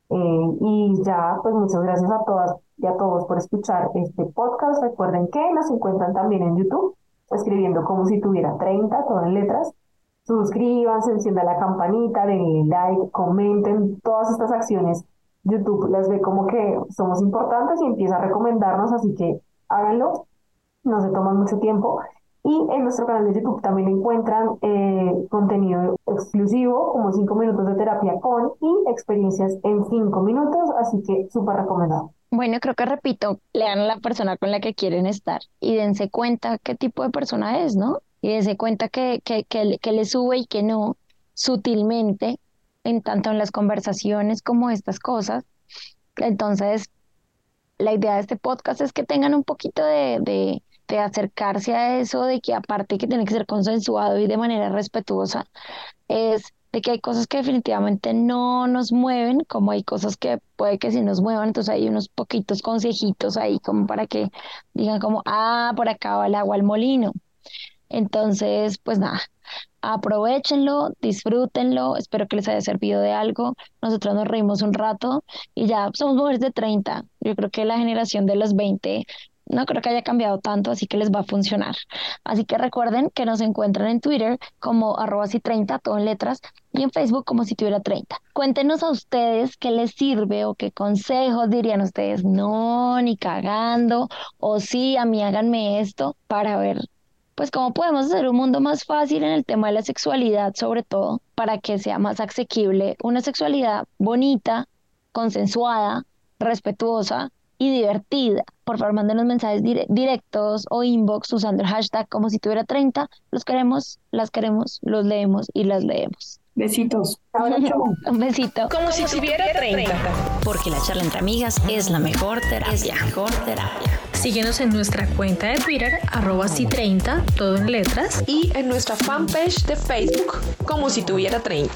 Eh, y ya, pues muchas gracias a todas y a todos por escuchar este podcast. Recuerden que nos encuentran también en YouTube, escribiendo como si tuviera 30, todo en letras. Suscríbanse, enciendan la campanita, denle like, comenten todas estas acciones. YouTube las ve como que somos importantes y empieza a recomendarnos, así que háganlo, no se toman mucho tiempo. Y en nuestro canal de YouTube también encuentran eh, contenido exclusivo, como 5 minutos de terapia con y experiencias en 5 minutos, así que súper recomendado. Bueno, creo que repito, lean a la persona con la que quieren estar y dense cuenta qué tipo de persona es, ¿no? Y dense cuenta que, que, que, que le sube y que no, sutilmente, en tanto en las conversaciones como estas cosas. Entonces, la idea de este podcast es que tengan un poquito de, de, de acercarse a eso, de que aparte que tiene que ser consensuado y de manera respetuosa, es de que hay cosas que definitivamente no nos mueven, como hay cosas que puede que sí nos muevan, entonces hay unos poquitos consejitos ahí como para que digan como, ah, por acá va el agua al molino. Entonces, pues nada, aprovechenlo, disfrútenlo, espero que les haya servido de algo. Nosotros nos reímos un rato y ya somos mujeres de 30. Yo creo que la generación de los 20 no creo que haya cambiado tanto, así que les va a funcionar. Así que recuerden que nos encuentran en Twitter como arroba si 30, todo en letras, y en Facebook como si tuviera 30. Cuéntenos a ustedes qué les sirve o qué consejos dirían ustedes, no, ni cagando, o sí, a mí háganme esto para ver pues cómo podemos hacer un mundo más fácil en el tema de la sexualidad, sobre todo, para que sea más asequible una sexualidad bonita, consensuada, respetuosa y divertida. Por favor, mándenos mensajes directos o inbox usando el hashtag como si tuviera 30. Los queremos, las queremos, los leemos y las leemos. Besitos. Un besito. Como, si, tuviera 30. Porque la charla entre amigas es la mejor terapia. mejor terapia. Síguenos en nuestra cuenta de Twitter, arroba si 30, todo en letras. Y en nuestra fanpage de Facebook, como si tuviera 30.